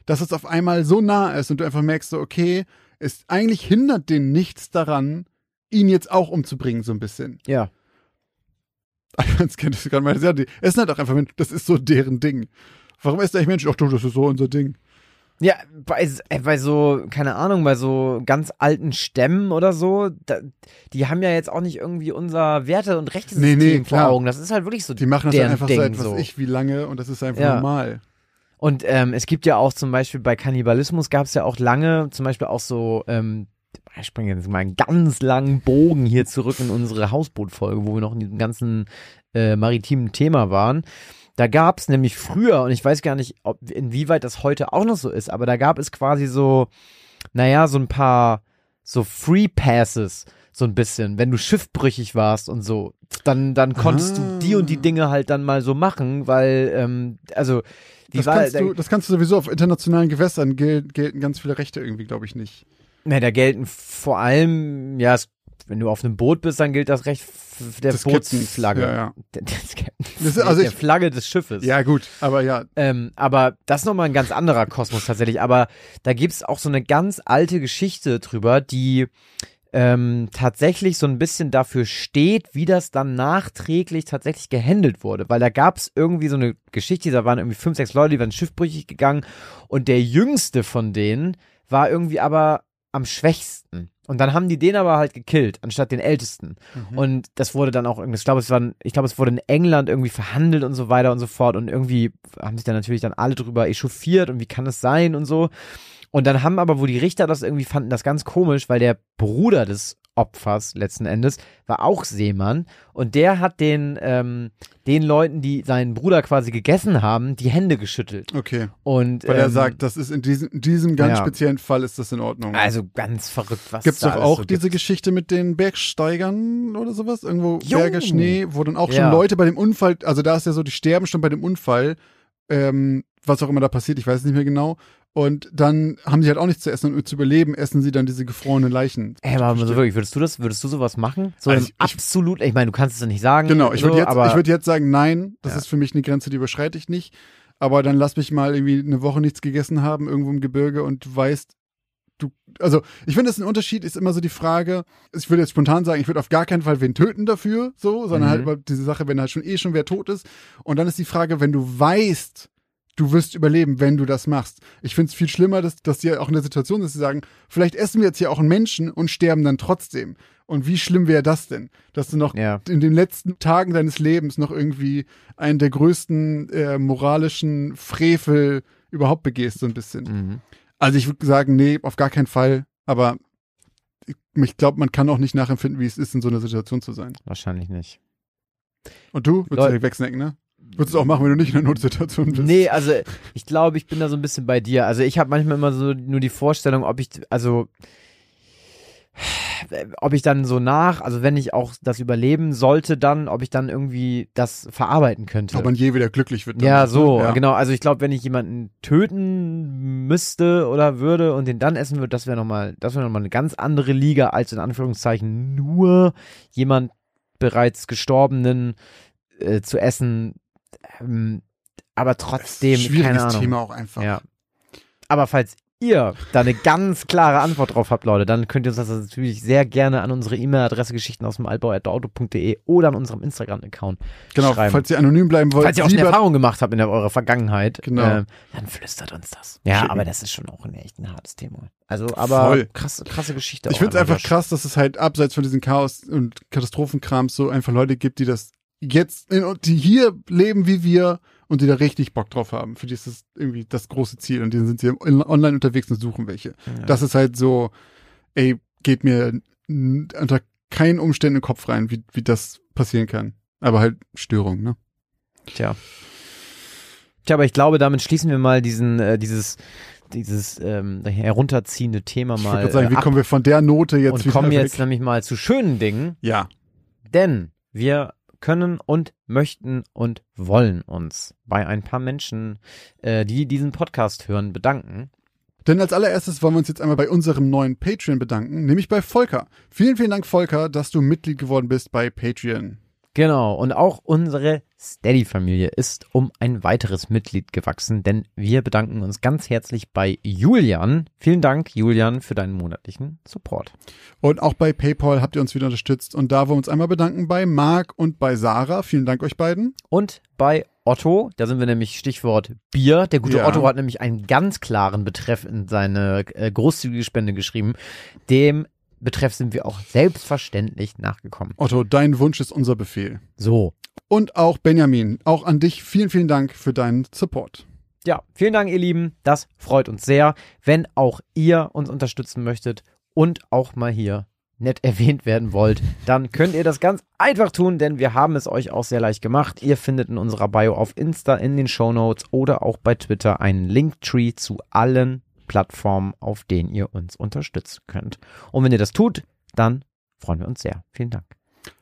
dass es auf einmal so nah ist und du einfach merkst so, okay, es eigentlich hindert den nichts daran, ihn jetzt auch umzubringen, so ein bisschen. Ja. Das gerade meine, ja, die essen halt auch einfach, Menschen. das ist so deren Ding. Warum essen eigentlich Menschen? Ach du, das ist so unser Ding. Ja, bei, äh, bei so, keine Ahnung, bei so ganz alten Stämmen oder so, da, die haben ja jetzt auch nicht irgendwie unser Werte- und Rechtesystem Nee, nee, vor. Augen. Das ist halt wirklich so Die machen das halt einfach Ding seit was so. ich wie lange und das ist einfach Ja. normal. Und ähm, es gibt ja auch zum Beispiel bei Kannibalismus gab es ja auch lange, zum Beispiel auch so, ähm, ich springe jetzt mal einen ganz langen Bogen hier zurück in unsere Hausbootfolge, wo wir noch in diesem ganzen äh, maritimen Thema waren. Da gab es nämlich früher, und ich weiß gar nicht, ob inwieweit das heute auch noch so ist, aber da gab es quasi so, naja, so ein paar so Free Passes, so ein bisschen. Wenn du schiffbrüchig warst und so, dann, dann konntest Ah. du die und die Dinge halt dann mal so machen, weil, ähm, also, die Das war, kannst, da, du, das kannst du sowieso auf internationalen Gewässern gel gelten ganz viele Rechte irgendwie, glaube ich, nicht. Na, da gelten vor allem, ja, es, wenn du auf einem Boot bist, dann gilt das Recht der Captains, Bootsflagge. ja, ja. Das ist- also der ich- Flagge des Schiffes. Ja, gut, aber ja, Ähm, aber das ist nochmal ein ganz anderer Kosmos tatsächlich. Aber da gibt's auch so eine ganz alte Geschichte drüber, die ähm, tatsächlich so ein bisschen dafür steht, wie das dann nachträglich tatsächlich gehandelt wurde. Weil da gab's irgendwie so eine Geschichte, da waren irgendwie fünf, sechs Leute, die waren schiffbrüchig gegangen und der jüngste von denen war irgendwie aber am schwächsten. Und dann haben die den aber halt gekillt, anstatt den ältesten. Mhm. Und das wurde dann auch irgendwie, ich glaube, es war, ich glaube, es wurde in England irgendwie verhandelt und so weiter und so fort. Und irgendwie haben sich dann natürlich dann alle drüber echauffiert und wie kann es sein und so. Und dann haben aber, wo die Richter das irgendwie fanden, das ganz komisch, weil der Bruder des Opfers letzten Endes war auch Seemann und der hat den, ähm, den Leuten, die seinen Bruder quasi gegessen haben, die Hände geschüttelt. okay. Und, Weil er ähm, sagt, das ist in diesem, in diesem ganz ja. speziellen Fall ist das in Ordnung. also ganz verrückt, was Gibt's da doch auch so diese gibt. Geschichte mit den Bergsteigern oder sowas? Irgendwo Jo. Berge Schnee, wo dann auch schon Ja. Leute bei dem Unfall, also da ist ja so, die sterben schon bei dem Unfall, ähm, was auch immer da passiert, ich weiß es nicht mehr genau. Und dann haben sie halt auch nichts zu essen und um zu überleben, essen sie dann diese gefrorenen Leichen. Ey, aber so wirklich, würdest du das, würdest du sowas machen? So Also ich- absolut, ich meine, du kannst es ja nicht sagen. Genau, ich so, würde jetzt, ich würd jetzt sagen, nein, das Ja. ist für mich eine Grenze, die überschreite ich nicht. Aber dann lass mich mal irgendwie eine Woche nichts gegessen haben, irgendwo im Gebirge und du weißt, du, also ich finde, das ist ein Unterschied, ist immer so die Frage, ich würde jetzt spontan sagen, ich würde auf gar keinen Fall wen töten dafür, so, sondern Mhm. halt diese Sache, wenn halt schon eh schon wer tot ist. Und dann ist die Frage, wenn du weißt, du wirst überleben, wenn du das machst. Ich finde es viel schlimmer, dass, dass die auch in der Situation sind, dass sie sagen, vielleicht essen wir jetzt hier auch einen Menschen und sterben dann trotzdem. Und wie schlimm wäre das denn? Dass du noch Ja. in den letzten Tagen deines Lebens noch irgendwie einen der größten äh, moralischen Frevel überhaupt begehst, so ein bisschen. Mhm. Also ich würde sagen, nee, auf gar keinen Fall. Aber ich, ich glaube, man kann auch nicht nachempfinden, wie es ist, in so einer Situation zu sein. Wahrscheinlich nicht. Und du? Würdest du Leute- direkt wegsnacken, ne? Würdest du auch machen, wenn du nicht in einer Notsituation bist? Nee, also ich glaube, ich bin da so ein bisschen bei dir. Also ich habe manchmal immer so nur die Vorstellung, ob ich, also ob ich dann so nach, also wenn ich auch das überleben sollte, dann, ob ich dann irgendwie das verarbeiten könnte. Ob man je wieder glücklich wird. ja, so, ne? Ja. genau. Also ich glaube, wenn ich jemanden töten müsste oder würde und den dann essen würde, das wäre nochmal, das wäre nochmal eine ganz andere Liga als in Anführungszeichen nur jemand bereits Gestorbenen äh, zu essen. Ähm, aber trotzdem, keine Schwieriges Ahnung. Thema auch einfach. Ja. Aber falls ihr da eine ganz klare Antwort drauf habt, Leute, dann könnt ihr uns das natürlich sehr gerne an unsere E-Mail-Adresse Geschichten aus dem Altbau.auto.de oder an unserem Instagram-Account Genau, schreiben. falls ihr anonym bleiben wollt, Falls ihr auch lieber Erfahrung gemacht habt in der, eurer Vergangenheit, Genau. ähm, dann flüstert uns das. Ja, Schicken. aber das ist schon auch ein echt ein hartes Thema. Also, aber Voll. krasse, krasse Geschichte. Ich finde es einfach krass, dass es halt abseits von diesen Chaos- und Katastrophenkrams so einfach Leute gibt, die das jetzt, in, die hier leben wie wir und die da richtig Bock drauf haben. Für die ist das irgendwie das große Ziel und die sind sie in- online unterwegs und suchen welche. Ja. Das ist halt so, ey, geht mir unter keinen Umständen in den Kopf rein, wie, wie das passieren kann. Aber halt Störung, ne? Tja. Tja, aber ich glaube, damit schließen wir mal diesen, äh, dieses, dieses ähm, herunterziehende Thema Ich mal wollte gerade sagen, äh, wie kommen wir von der Note jetzt und wieder kommen weg? jetzt nämlich mal zu schönen Dingen. ja, Denn wir können und möchten und wollen uns bei ein paar Menschen, äh, die diesen Podcast hören, bedanken. Denn als allererstes wollen wir uns jetzt einmal bei unserem neuen Patreon bedanken, nämlich bei Volker. Vielen, vielen Dank, Volker, dass du Mitglied geworden bist bei Patreon. Genau, und auch unsere Steady-Familie ist um ein weiteres Mitglied gewachsen, denn wir bedanken uns ganz herzlich bei Julian. Vielen Dank, Julian, für deinen monatlichen Support. Und auch bei PayPal habt ihr uns wieder unterstützt. Und da wollen wir uns einmal bedanken bei Marc und bei Sarah. Vielen Dank euch beiden. Und bei Otto, da sind wir nämlich Stichwort Bier. Der gute Ja. Otto hat nämlich einen ganz klaren Betreff in seine äh, großzügige Spende geschrieben. Dem Betreff sind wir auch selbstverständlich nachgekommen. Otto, dein Wunsch ist unser Befehl. So, Und auch Benjamin, auch an dich vielen, vielen Dank für deinen Support. ja, vielen Dank, ihr Lieben. Das freut uns sehr. Wenn auch ihr uns unterstützen möchtet und auch mal hier nett erwähnt werden wollt, dann könnt ihr das ganz einfach tun, denn wir haben es euch auch sehr leicht gemacht. Ihr findet in unserer Bio auf Insta, in den Show Notes oder auch bei Twitter einen Linktree zu allen Plattformen, auf denen ihr uns unterstützen könnt. Und wenn ihr das tut, dann freuen wir uns sehr. Vielen Dank.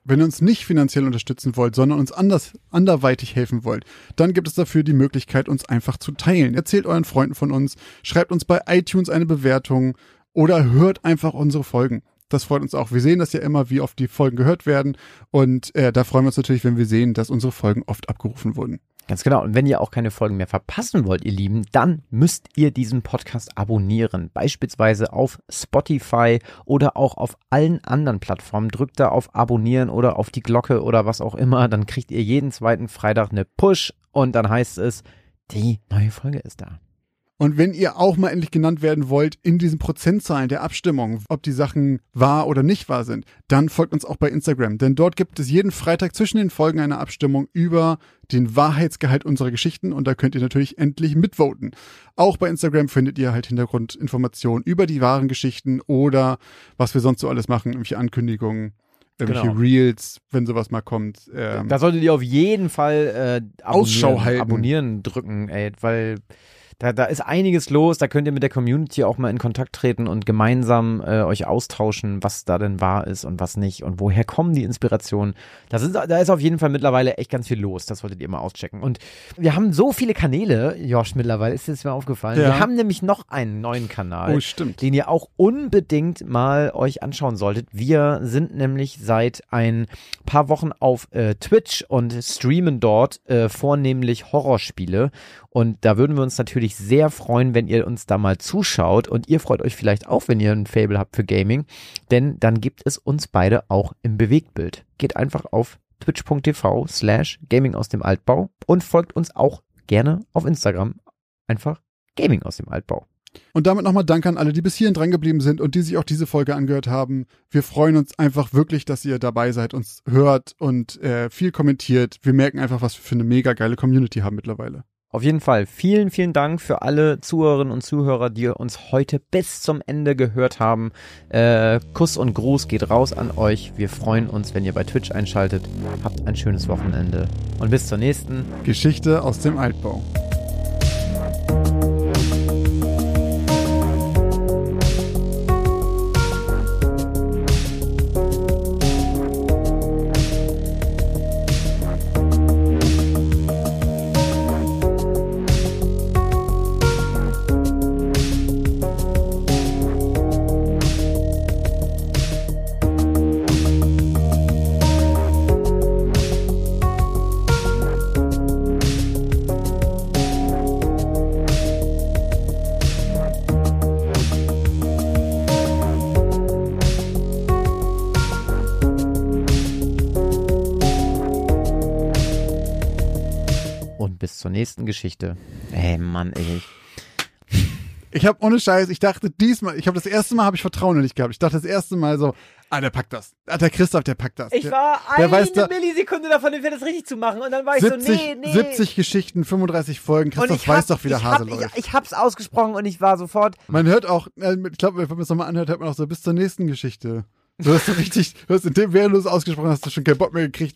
Wenn ihr uns nicht finanziell unterstützen wollt, sondern uns anders, anderweitig helfen wollt, dann gibt es dafür die Möglichkeit, uns einfach zu teilen. Erzählt euren Freunden von uns, schreibt uns bei iTunes eine Bewertung oder hört einfach unsere Folgen. Das freut uns auch. Wir sehen das ja immer, wie oft die Folgen gehört werden. Und äh, da freuen wir uns natürlich, wenn wir sehen, dass unsere Folgen oft abgerufen wurden. Ganz genau. Und wenn ihr auch keine Folgen mehr verpassen wollt, ihr Lieben, dann müsst ihr diesen Podcast abonnieren. Beispielsweise auf Spotify oder auch auf allen anderen Plattformen. Drückt da auf Abonnieren oder auf die Glocke oder was auch immer. Dann kriegt ihr jeden zweiten Freitag eine Push und dann heißt es, die neue Folge ist da. Und wenn ihr auch mal endlich genannt werden wollt in diesen Prozentzahlen der Abstimmung, ob die Sachen wahr oder nicht wahr sind, dann folgt uns auch bei Instagram. Denn dort gibt es jeden Freitag zwischen den Folgen eine Abstimmung über den Wahrheitsgehalt unserer Geschichten und da könnt ihr natürlich endlich mitvoten. Auch bei Instagram findet ihr halt Hintergrundinformationen über die wahren Geschichten oder was wir sonst so alles machen, irgendwelche Ankündigungen, irgendwelche Genau. Reels, wenn sowas mal kommt. Ähm, Da solltet ihr auf jeden Fall äh, abonnieren, Ausschau halten. abonnieren drücken, ey, weil da, da ist einiges los. Da könnt ihr mit der Community auch mal in Kontakt treten und gemeinsam äh, euch austauschen, was da denn wahr ist und was nicht und woher kommen die Inspirationen. Das ist, da ist auf jeden Fall mittlerweile echt ganz viel los. Das solltet ihr mal auschecken. Und wir haben so viele Kanäle, Josh, mittlerweile ist es mir aufgefallen. Ja. Wir haben nämlich noch einen neuen Kanal oh, stimmt. den ihr auch unbedingt mal euch anschauen solltet. Wir sind nämlich seit ein paar Wochen auf äh, Twitch und streamen dort äh, vornehmlich Horrorspiele. Und da würden wir uns natürlich sehr freuen, wenn ihr uns da mal zuschaut. Und ihr freut euch vielleicht auch, wenn ihr ein Fable habt für Gaming. Denn dann gibt es uns beide auch im Bewegtbild. Geht einfach auf twitch.tv slash gaming aus dem Altbau und folgt uns auch gerne auf Instagram. Einfach Gaming aus dem Altbau. Und damit nochmal Dank an alle, die bis hierhin dran geblieben sind und die sich auch diese Folge angehört haben. Wir freuen uns einfach wirklich, dass ihr dabei seid, uns hört und äh, viel kommentiert. Wir merken einfach, was wir für eine mega geile Community haben mittlerweile. Auf jeden Fall vielen, vielen Dank für alle Zuhörerinnen und Zuhörer, die uns heute bis zum Ende gehört haben. Äh, Kuss und Gruß geht raus an euch. Wir freuen uns, wenn ihr bei Twitch einschaltet. Habt ein schönes Wochenende und bis zur nächsten. Geschichte aus dem Altbau. Nächsten Geschichte. Ey, Mann, ey. Ich habe ohne Scheiß, ich dachte diesmal, ich habe das erste Mal habe ich Vertrauen noch nicht gehabt. Ich dachte das erste Mal so, ah, der packt das. Ah, der Christoph, der packt das. Ich der, war der eine weiß da- Millisekunde davon entfernt, das richtig zu machen. Und dann war ich 70, so, nee, nee. 70 Geschichten, 35 Folgen. und Christoph ich weiß hab, doch, wie der ich Hase hab, läuft. Ich, ich hab's ausgesprochen und ich war sofort, Man hört auch, äh, ich glaube, wenn man es nochmal anhört, hört man auch so bis zur nächsten Geschichte. Du hast so richtig, du hast in dem, während du es ausgesprochen hast, du schon keinen Bock mehr gekriegt,